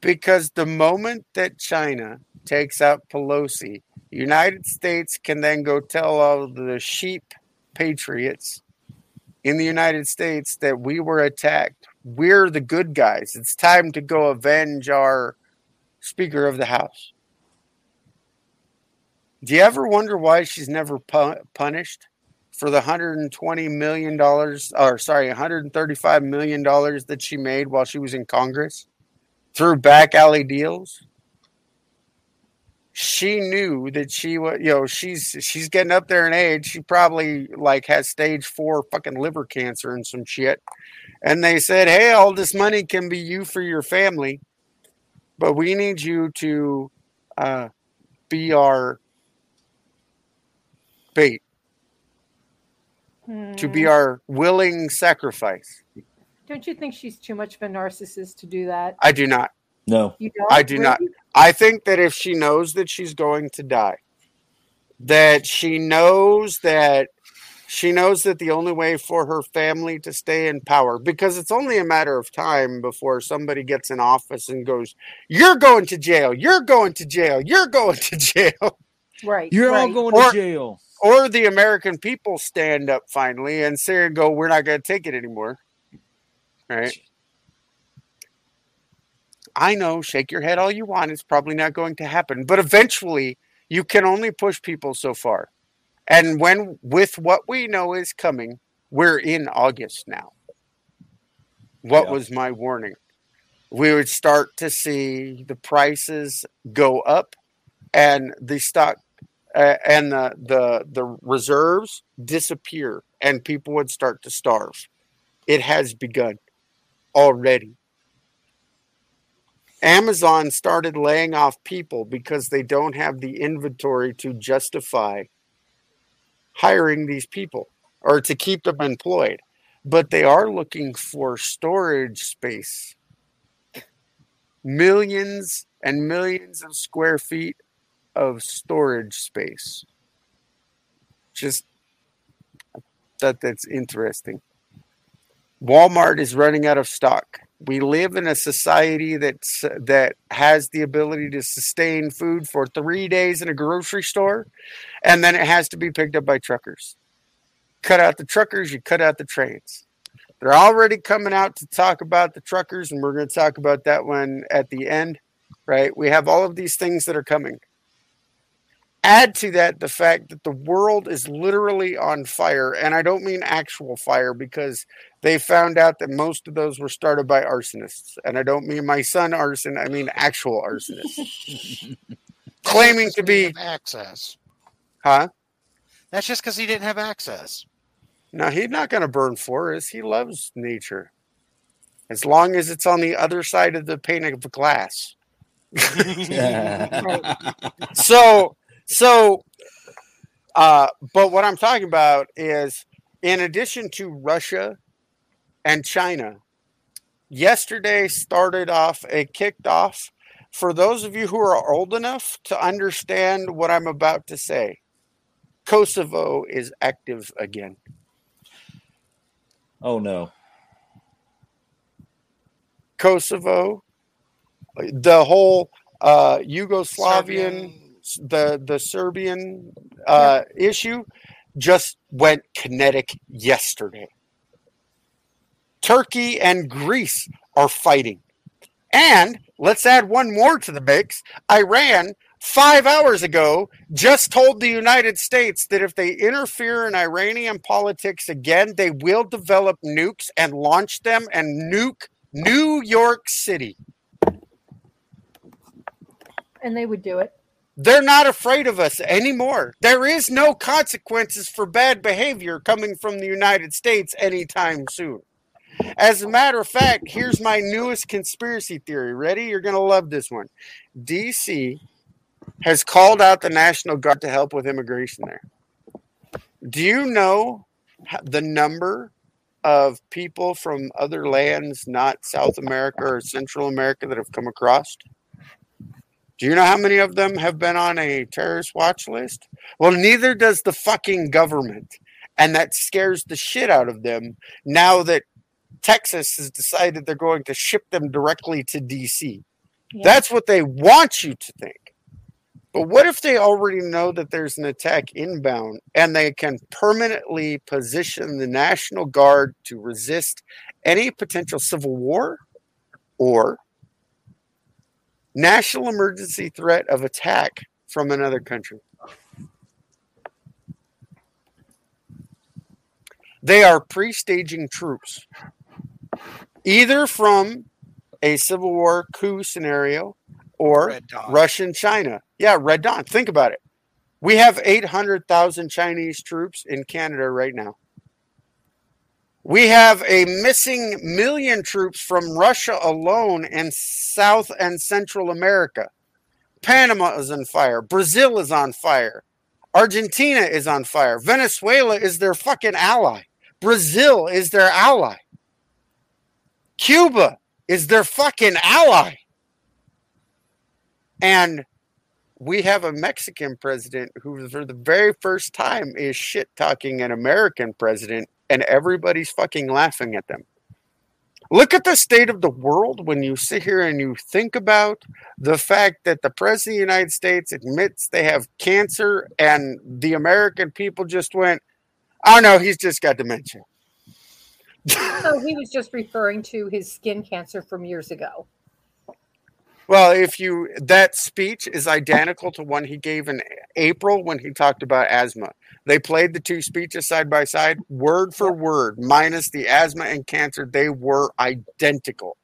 Because the moment that China takes out Pelosi, United States can then go tell all the sheep patriots in the United States that we were attacked. We're the good guys. It's time to go avenge our Speaker of the House. Do you ever wonder why she's never pu- punished for the 120 million dollars or sorry, 135 million dollars that she made while she was in Congress through back alley deals? She knew that she was, you know, she's she's getting up there in age. She probably like has stage four fucking liver cancer and some shit. And they said, "Hey, all this money can be you for your family, but we need you to uh, be our bait, to be Hmm. our willing sacrifice." Don't you think she's too much of a narcissist to do that? I do not. No. You don't. I do not. Really? I think that if she knows that she's going to die, that she knows that she knows that the only way for her family to stay in power, because it's only a matter of time before somebody gets in office and goes, You're going to jail, you're going to jail, you're going to jail. Right. You're all right. going Or- to jail. Or the American people stand up finally and say and go, We're not going to take it anymore. Right? I know, shake your head all you want. It's probably not going to happen. But eventually, you can only push people so far. And when, with what we know is coming, we're in August now. What Yeah. was my warning? We would start to see the prices go up and the stock uh, and the, the the reserves disappear and people would start to starve. It has begun already. Amazon started laying off people because they don't have the inventory to justify hiring these people or to keep them employed. But they are looking for storage space. Millions and millions of square feet of storage space. Just that that's interesting. Walmart is running out of stock. We live in a society that's uh, that has the ability to sustain food for 3 days in a grocery store and then it has to be picked up by truckers. Cut out the truckers, you cut out the trains. They're already coming out to talk about the truckers and we're going to talk about that one at the end, right? We have all of these things that are coming. Add to that the fact that the world is literally on fire, and I don't mean actual fire because they found out that most of those were started by arsonists. And I don't mean my son arson, I mean actual arsonists. Claiming to be, access. huh? That's just because he didn't have access. No, he's not going to burn forests. He loves nature. As long as it's on the other side of the pane of glass. so so uh but what i'm talking about is in addition to Russia and China, yesterday started off, it kicked off. For those of you who are old enough to understand what I'm about to say, Kosovo is active again. Oh no. Kosovo, the whole uh, Yugoslavian, the the Serbian uh, issue just went kinetic yesterday. Turkey and Greece are fighting. And let's add one more to the mix. Iran, five hours ago, just told the United States that if they interfere in Iranian politics again, they will develop nukes and launch them and nuke New York City. And they would do it. They're not afraid of us anymore. There is no consequences for bad behavior coming from the United States anytime soon. As a matter of fact, here's my newest conspiracy theory. Ready? You're going to love this one. DC has called out the National Guard to help with immigration there. Do you know the number of people from other lands, not South America or Central America, that have come across? Do you know how many of them have been on a terrorist watch list? Well, neither does the fucking government. And that scares the shit out of them now that Texas has decided they're going to ship them directly to DC. That's what they want you to think. But what if they already know that there's an attack inbound and they can permanently position the National Guard to resist any potential civil war or national emergency threat of attack from another country? They are pre staging troops, either from a civil war coup scenario or Russian China. Yeah, Red Dawn. Think about it. We have 800,000 Chinese troops in Canada right now. We have a missing million troops from Russia alone in South and Central America. Panama is on fire. Brazil is on fire. Argentina is on fire. Venezuela is their fucking ally. Brazil is their ally. Cuba is their fucking ally. And we have a Mexican president who, for the very first time, is shit talking an American president, and everybody's fucking laughing at them. Look at the state of the world when you sit here and you think about the fact that the president of the United States admits they have cancer, and the American people just went, Oh no, he's just got dementia. So he was just referring to his skin cancer from years ago. Well, if you that speech is identical to one he gave in April when he talked about asthma. They played the two speeches side by side, word for word, minus the asthma and cancer. They were identical.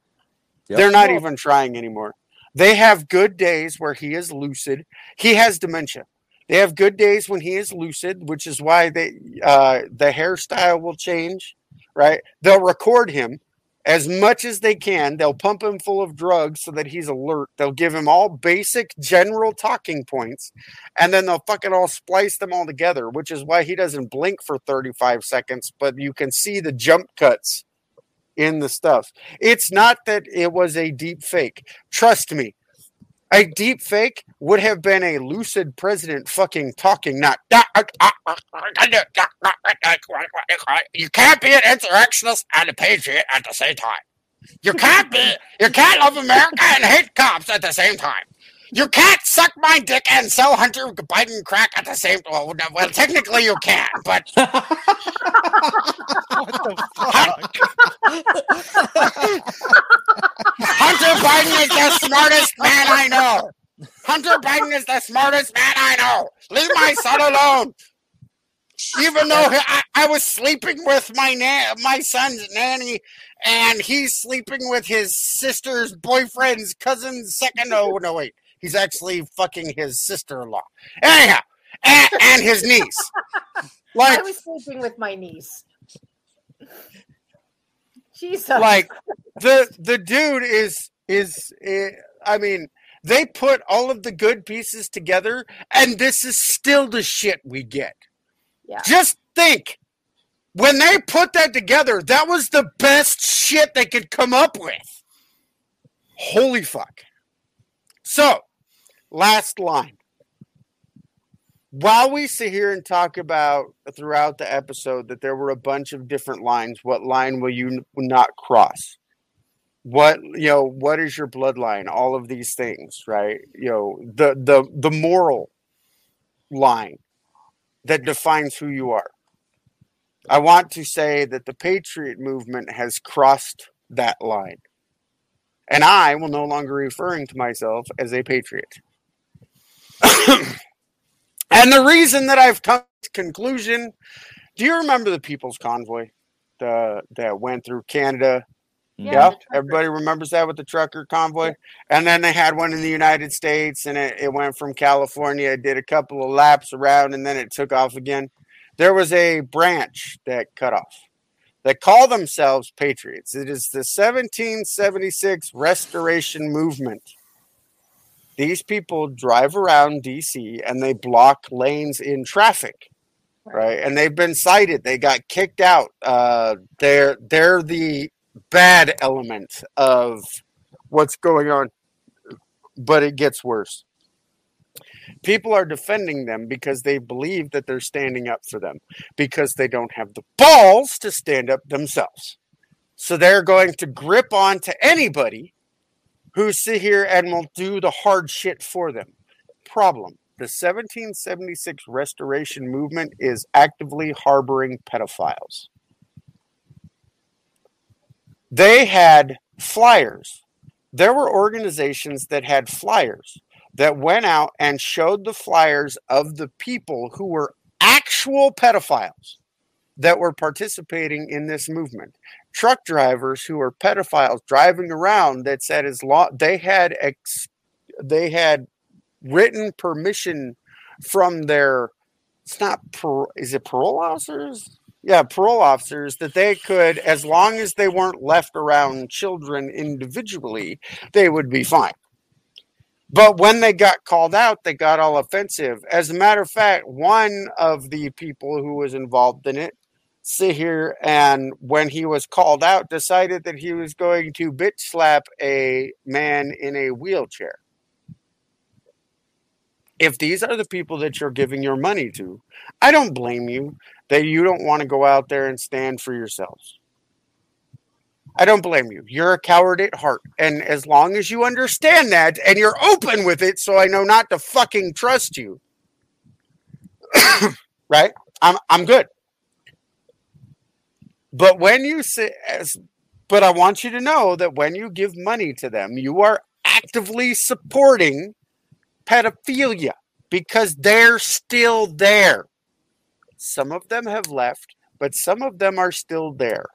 Yep. They're not even trying anymore. They have good days where he is lucid. He has dementia. They have good days when he is lucid, which is why they uh, the hairstyle will change. Right? They'll record him as much as they can. They'll pump him full of drugs so that he's alert. They'll give him all basic general talking points, and then they'll fucking all splice them all together, which is why he doesn't blink for 35 seconds, but you can see the jump cuts in the stuff. It's not that it was a deep fake. Trust me. A deep fake would have been a lucid president fucking talking, not you can't be an insurrectionist and a patriot at the same time. You can't be you can't love America and hate cops at the same time. You can't suck my dick and sell Hunter Biden crack at the same well, no, well technically you can, but what the fuck? Hunter Biden is the smartest man I know. Hunter Biden is the smartest man I know. Leave my son alone. Even though I, I was sleeping with my na- my son's nanny, and he's sleeping with his sister's boyfriend's cousin's second. Oh no, wait, he's actually fucking his sister-in-law. Anyhow, and, and his niece. Like I was sleeping with my niece. Jesus. like the the dude is is eh, I mean they put all of the good pieces together and this is still the shit we get. Yeah. Just think When they put that together, that was the best shit they could come up with. Holy fuck. So, last line. While we sit here and talk about throughout the episode that there were a bunch of different lines, what line will you not cross? What you know, what is your bloodline? All of these things, right? You know, the the the moral line that defines who you are. I want to say that the patriot movement has crossed that line. And I will no longer referring to myself as a patriot. and the reason that I've come to conclusion, do you remember the People's Convoy the, that went through Canada? Yeah, Yeah, everybody remembers that with the trucker convoy. And then they had one in the United States, and it, it went from California, did a couple of laps around, and then it took off again. There was a branch that cut off that call themselves Patriots. It is the 1776 Restoration Movement. These people drive around DC and they block lanes in traffic, right? And they've been cited. They got kicked out. Uh, they're they're the bad element of what's going on, but it gets worse. People are defending them because they believe that they're standing up for them because they don't have the balls to stand up themselves. So they're going to grip on to anybody who sit here and will do the hard shit for them. Problem the 1776 restoration movement is actively harboring pedophiles. They had flyers. There were organizations that had flyers that went out and showed the flyers of the people who were actual pedophiles that were participating in this movement. Truck drivers who were pedophiles driving around that said as long they had ex, they had written permission from their it's not par, is it parole officers? Yeah, parole officers that they could as long as they weren't left around children individually, they would be fine. But when they got called out, they got all offensive. As a matter of fact, one of the people who was involved in it sit here and when he was called out, decided that he was going to bitch slap a man in a wheelchair. If these are the people that you're giving your money to, I don't blame you that you don't want to go out there and stand for yourselves. I don't blame you. You're a coward at heart. And as long as you understand that and you're open with it, so I know not to fucking trust you, right? I'm, I'm good. But when you say, but I want you to know that when you give money to them, you are actively supporting pedophilia because they're still there. Some of them have left, but some of them are still there.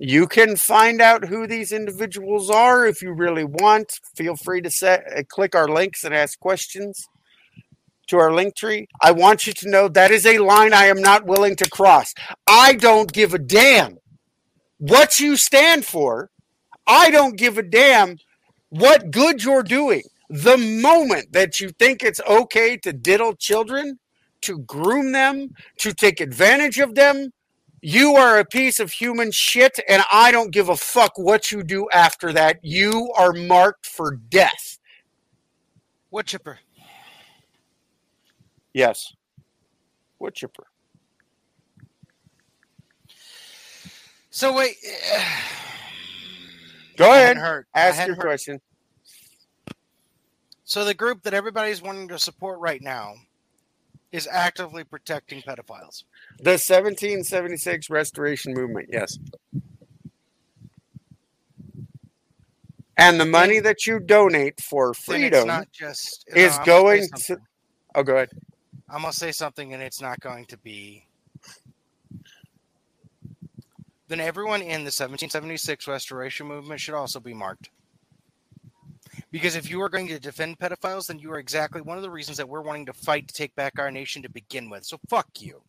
You can find out who these individuals are if you really want. Feel free to set, uh, click our links and ask questions to our link tree. I want you to know that is a line I am not willing to cross. I don't give a damn what you stand for. I don't give a damn what good you're doing. The moment that you think it's okay to diddle children, to groom them, to take advantage of them, you are a piece of human shit, and I don't give a fuck what you do after that. You are marked for death. Wood chipper. Yes. Wood chipper. So wait. Go ahead. heard. Ask your heard- question. So the group that everybody's wanting to support right now is actively protecting pedophiles. The 1776 Restoration Movement, yes. And the money that you donate for freedom not just uh, is gonna say going to. Oh, go ahead. I'm gonna say something, and it's not going to be. Then everyone in the 1776 Restoration Movement should also be marked. Because if you are going to defend pedophiles, then you are exactly one of the reasons that we're wanting to fight to take back our nation to begin with. So fuck you.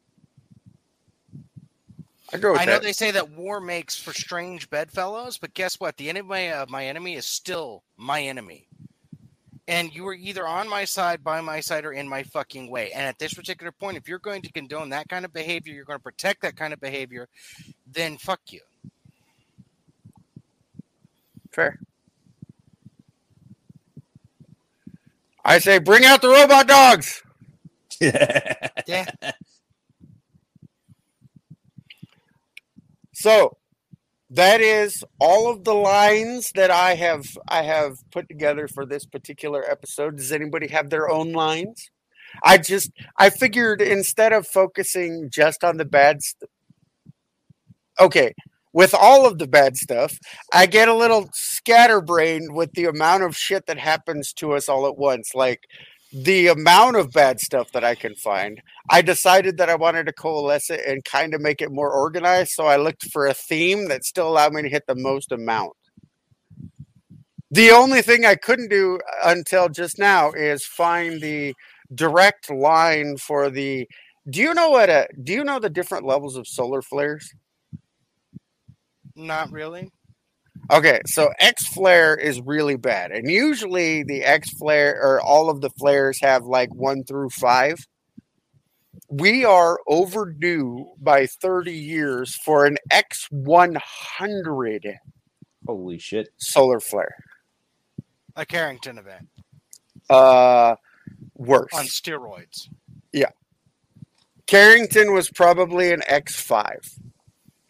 I I know that. they say that war makes for strange bedfellows, but guess what? The enemy of my enemy is still my enemy. And you were either on my side, by my side, or in my fucking way. And at this particular point, if you're going to condone that kind of behavior, you're going to protect that kind of behavior, then fuck you. Fair. I say, bring out the robot dogs. Yeah. So that is all of the lines that I have I have put together for this particular episode. Does anybody have their own lines? I just I figured instead of focusing just on the bad stuff. Okay, with all of the bad stuff, I get a little scatterbrained with the amount of shit that happens to us all at once. Like the amount of bad stuff that I can find. I decided that I wanted to coalesce it and kind of make it more organized. So I looked for a theme that still allowed me to hit the most amount. The only thing I couldn't do uh, until just now is find the direct line for the. Do you know what? A, do you know the different levels of solar flares? Not really. Okay, so X flare is really bad, and usually the X flare or all of the flares have like one through five. We are overdue by 30 years for an X100 Holy shit. solar flare. A Carrington event Uh, worse. on steroids. Yeah, Carrington was probably an X5.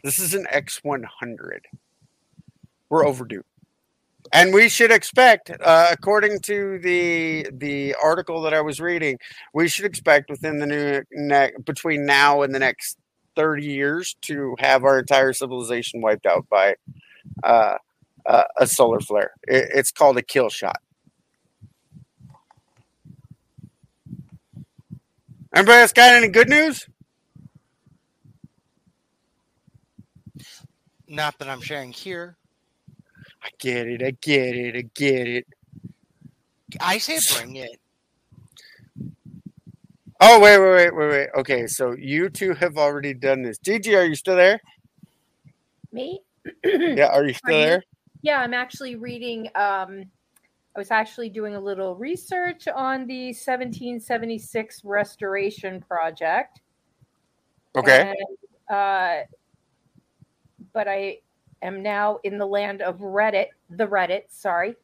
This is an X100. We're overdue. And we should expect, uh, according to the the article that I was reading, we should expect within the new ne- between now and the next thirty years to have our entire civilization wiped out by uh, uh, a solar flare. It, it's called a kill shot. Anybody else got any good news? Not that I'm sharing here. I get it. I get it. I get it. I say bring it. Oh wait, wait, wait, wait, wait. Okay, so you two have already done this. Gigi, are you still there? Me? Yeah, are you still Are you? there? Yeah, I'm actually reading. Um, I was actually doing a little research on the 1776 restoration project. Okay. And, uh, but I am now in the land of Reddit, the Reddit, sorry.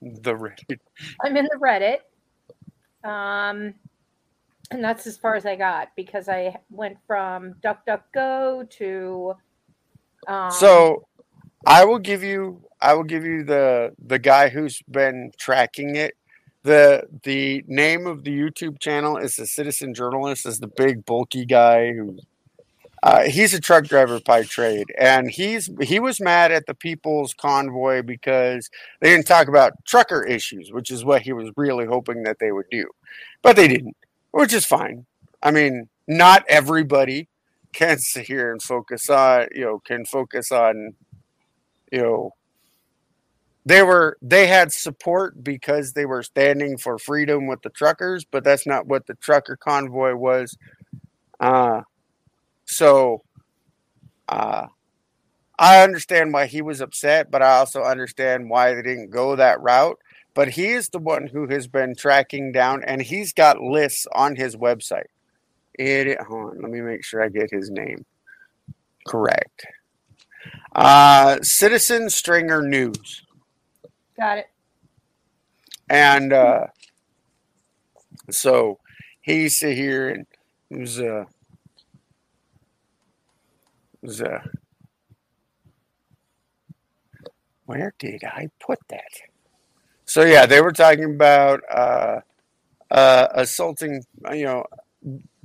The Reddit. I'm in the Reddit. Um, and that's as far as I got because I went from DuckDuckGo to. Um, So I will give you I will give you the the guy who's been tracking it. The the name of the YouTube channel is the Citizen Journalist, is the big bulky guy who uh, he's a truck driver by trade, and he's he was mad at the People's Convoy because they didn't talk about trucker issues, which is what he was really hoping that they would do, but they didn't, which is fine. I mean, not everybody can sit here and focus on you know can focus on you know they were they had support because they were standing for freedom with the truckers but that's not what the trucker convoy was uh so uh i understand why he was upset but i also understand why they didn't go that route. But he is the one who has been tracking down and he's got lists on his website. It hold on let me make sure i get his name correct. Uh citizen stringer news. Got it. and uh, so he used to and it was uh, was uh, where did I put that? So yeah, they were talking about uh, uh, assaulting, you know,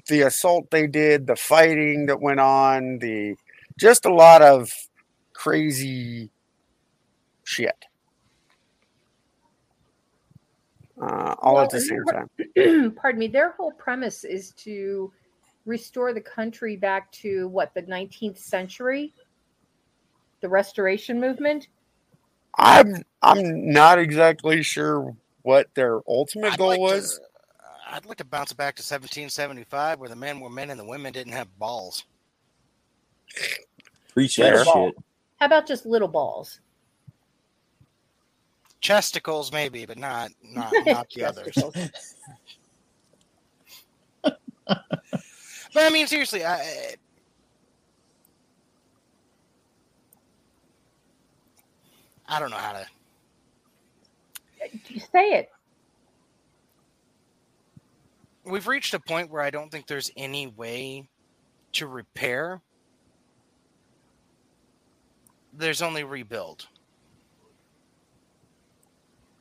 the assault they did, the fighting that went on, the just a lot of crazy shit. Uh, all Well, at the same time. pardon me, their whole premise is to restore the country back to what the 19th century, the restoration movement. I'm I'm not exactly sure what their ultimate I'd goal like was. To, I'd like to bounce it back to 1775, where the men were men and the women didn't have balls. Preach that Fair. shit. How about just little balls? Chesticles, maybe, but not not not the others. but I mean, seriously, I, I don't know how to. Say it. We've reached a point where I don't think there's any way to repair. There's only rebuild.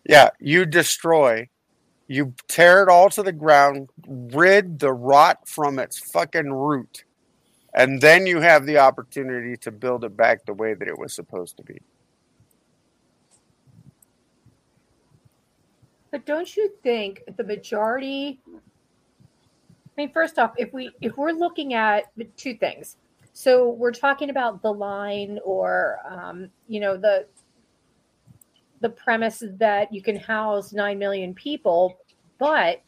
Yeah, you destroy, you tear it all to the ground, rid the rot from its fucking root, and then you have the opportunity to build it back the way that it was supposed to be. But don't you think the majority? I mean, first off, if we if we're looking at two things, so we're talking about the line or um, you know the the premise that you can house nine million people, but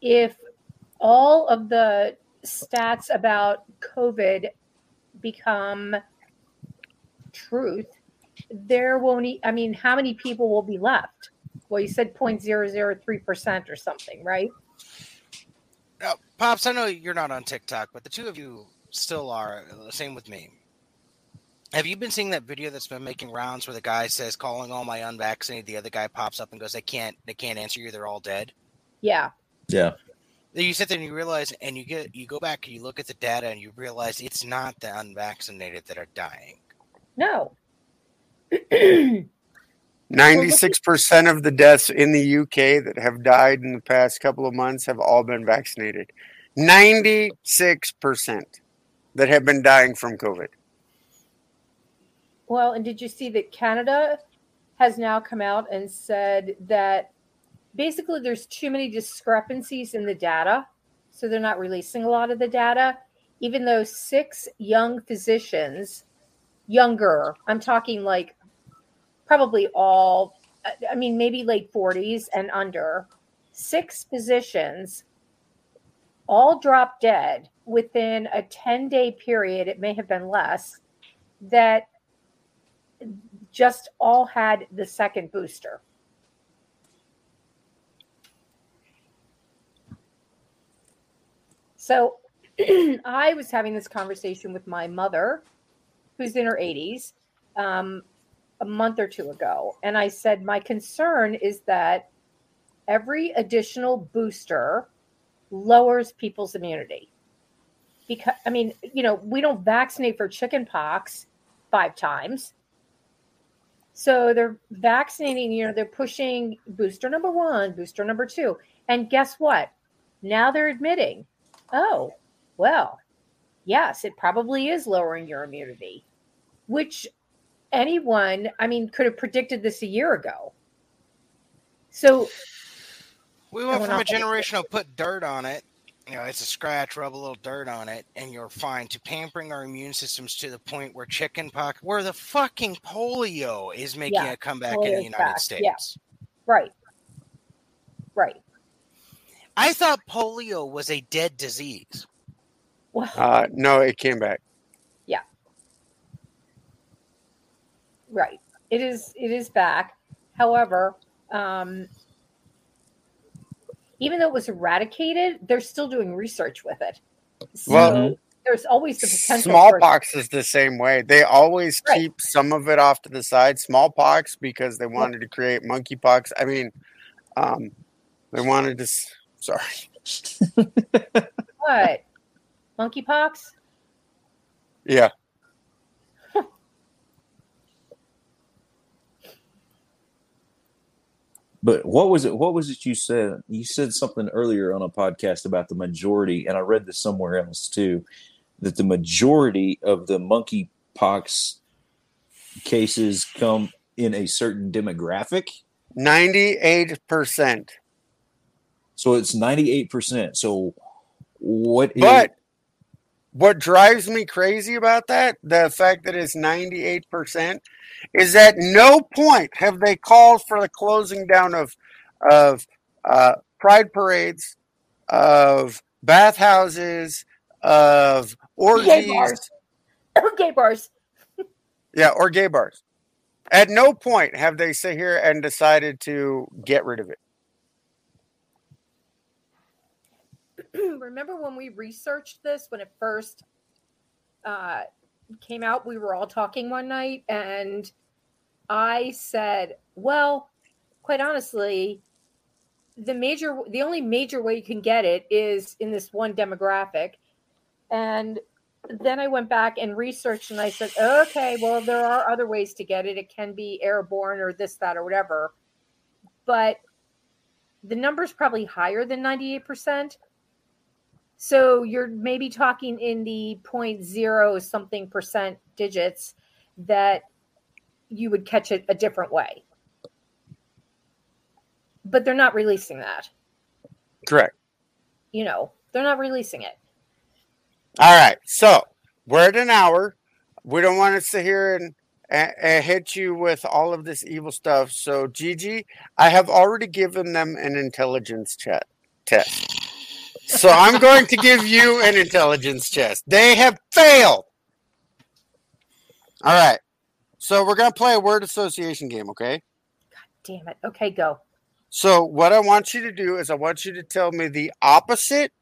if all of the stats about COVID become truth, there won't, I mean, how many people will be left? Well, you said 0.003% or something, right? Now, Pops, I know you're not on TikTok, but the two of you still are. The same with me. Have you been seeing that video that's been making rounds where the guy says, "Calling all my unvaccinated," the other guy pops up and goes, "They can't, they can't answer you. They're all dead." Yeah. Yeah. Then you sit there and you realize, and you get, you go back and you look at the data and you realize it's not the unvaccinated that are dying. No. 96% of the deaths in the UK that have died in the past couple of months have all been vaccinated. 96% that have been dying from COVID. Well, and did you see that Canada has now come out and said that basically there's too many discrepancies in the data. So they're not releasing a lot of the data, even though six young physicians, younger, I'm talking like probably all, I- mean, maybe late 40s and under, six physicians all dropped dead within a 10 day period. It may have been less that just all had the second booster. So I was having this conversation with my mother, who's in her 80s, um, a month or two ago. And I said, My concern is that every additional booster lowers people's immunity. Because, I mean, you know, we don't vaccinate for chicken pox five times. So they're vaccinating, you know, they're pushing booster number one, booster number two. And guess what? Now they're admitting, oh, well, yes, it probably is lowering your immunity, which anyone, I mean, could have predicted this a year ago. So We went from a generation of put dirt on it, you know, it's a scratch, rub a little dirt on it, and you're fine, to pampering our immune systems to the point where chicken pox, where the fucking polio is making Yeah, a comeback in the United back, States. yeah. right. Right. I thought polio was a dead disease. Well, Uh, no, it came back. Yeah. Right. It is it is back. However, um even though it was eradicated, they're still doing research with it. So Well, there's always the potential for Smallpox is the same way. They always Right. keep some of it off to the side. Smallpox because they wanted to create monkeypox. I mean, um, they wanted to. Sorry. what? Monkeypox? Yeah. But what was it? What was it you said? You said something earlier on a podcast about the majority, and I read this somewhere else too, that the majority of the monkeypox cases come in a certain demographic. 98%. So it's ninety eight percent. So what? is- But what drives me crazy about that, the fact that it's 98%, is at no point have they called for the closing down of of uh, pride parades, of bathhouses, of orgies, Gay bars. Gay bars. yeah, or gay bars. At no point have they sit here and decided to get rid of it. remember when we researched this when it first uh, came out we were all talking one night and i said well quite honestly the major the only major way you can get it is in this one demographic. And then i went back and researched and i said okay well there are other ways to get it. It can be airborne or this that or whatever. But the number's probably higher than 98% so you're maybe talking in the point zero something percent digits that you would catch it a different way. But they're not releasing that. Correct. You know, they're not releasing it. All right. So we're at an hour. We don't want to sit here and, and, and hit you with all of this evil stuff. So, Gigi, I have already given them an intelligence chat test. So I'm going to give you an intelligence test. They have failed. All right. So we're going to play a word association game, okay? God damn it. Okay, go. So what I want you to do is I want you to tell me the opposite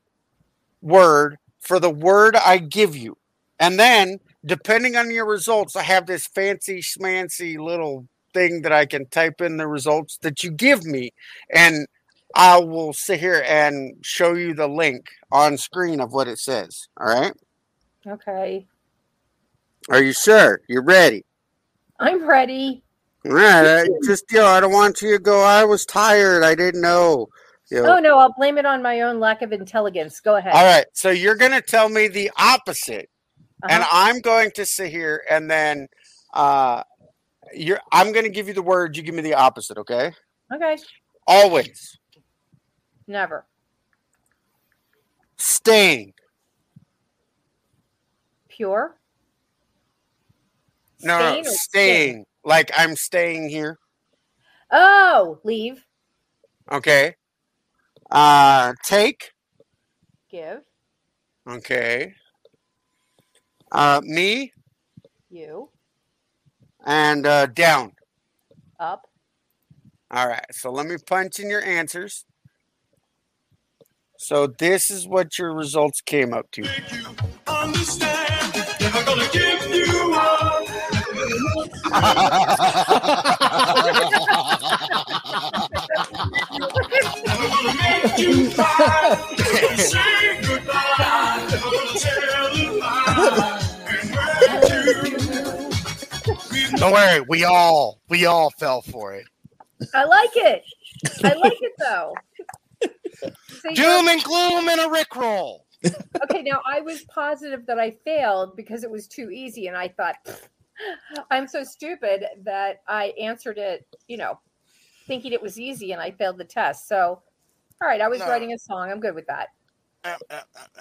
word for the word I give you. And then, depending on your results, I have this fancy schmancy little thing that I can type in the results that you give me. And I will sit here and show you the link on screen of what it says. All right. Okay. Are you sure? You're ready? I'm ready. All right. I just, you know, I don't want you to go, I was tired. I didn't know. You know. Oh, no. I'll blame it on my own lack of intelligence. Go ahead. All right. So you're going to tell me the opposite. And Uh-huh. I'm going to sit here and then uh, you're, I'm going to give you the word. You give me the opposite. Okay. Okay. Always. Never. Staying. Pure. No, Staying no, staying. Like I'm staying here. Oh, leave. Okay. Uh take. Give. Okay. Uh me You. and uh down. Up. All right. So let me punch in your answers. So this is what your results came up to. Understand, never gonna give you up. Gonna make you cry. Never gonna say goodbye. Never gonna tell a lie. And. Don't worry, we all we all fell for it. I like it. I like it though. See, Doom and gloom and a rickroll. okay, now I was positive that I failed because it was too easy, and I thought I'm so stupid that I answered it, you know, thinking it was easy, and I failed the test. So, all right, I was No. writing a song. I'm good with that. Uh, uh, uh.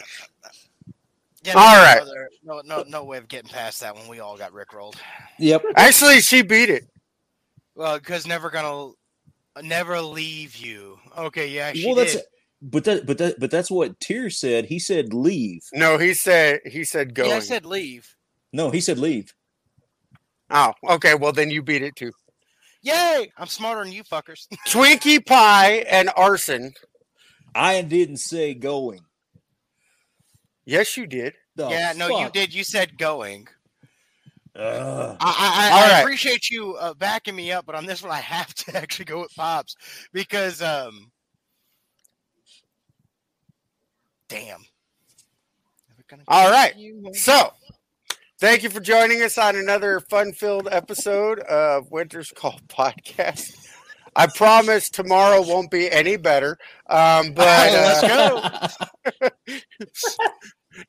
Yeah, All no, right. other- No, no, no way of getting past that when we all got rickrolled. Yep. Actually, she beat it. Well, because never gonna never leave you. Okay, yeah, she well, that's did. But that but that but that's what Tyr said. He said leave. No, he said he said going. Yeah, I said leave. No, he said leave. oh, okay. Well, then you beat it too. Yay! I'm smarter than you fuckers. Twinkie pie and arson. I didn't say going. Yes, you did. The yeah, no, you did. You said going. Ugh. I, I, All I right. appreciate you uh, backing me up, but on this one, I have to actually go with Pops because, um, damn. Never gonna All you So, thank you for joining us on another fun-filled episode of Winter's Call podcast. I promise tomorrow won't be any better. Um, but Let's uh,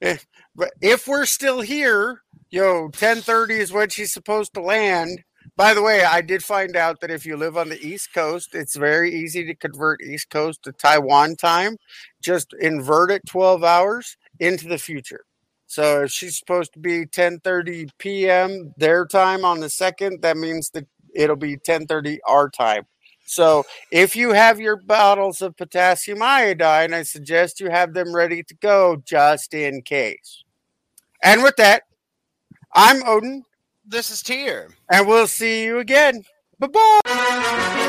go. but if we're still here, yo, ten thirty is when she's supposed to land. By the way, I did find out that if you live on the East Coast, it's very easy to convert East Coast to Taiwan time. Just invert it twelve hours into the future. So if she's supposed to be ten thirty p.m. their time on the second, that means that it'll be ten thirty our time. So if you have your bottles of potassium iodine, I suggest you have them ready to go just in case. And with that, I'm Odin. This is Tyr. And we'll see you again. Bye bye.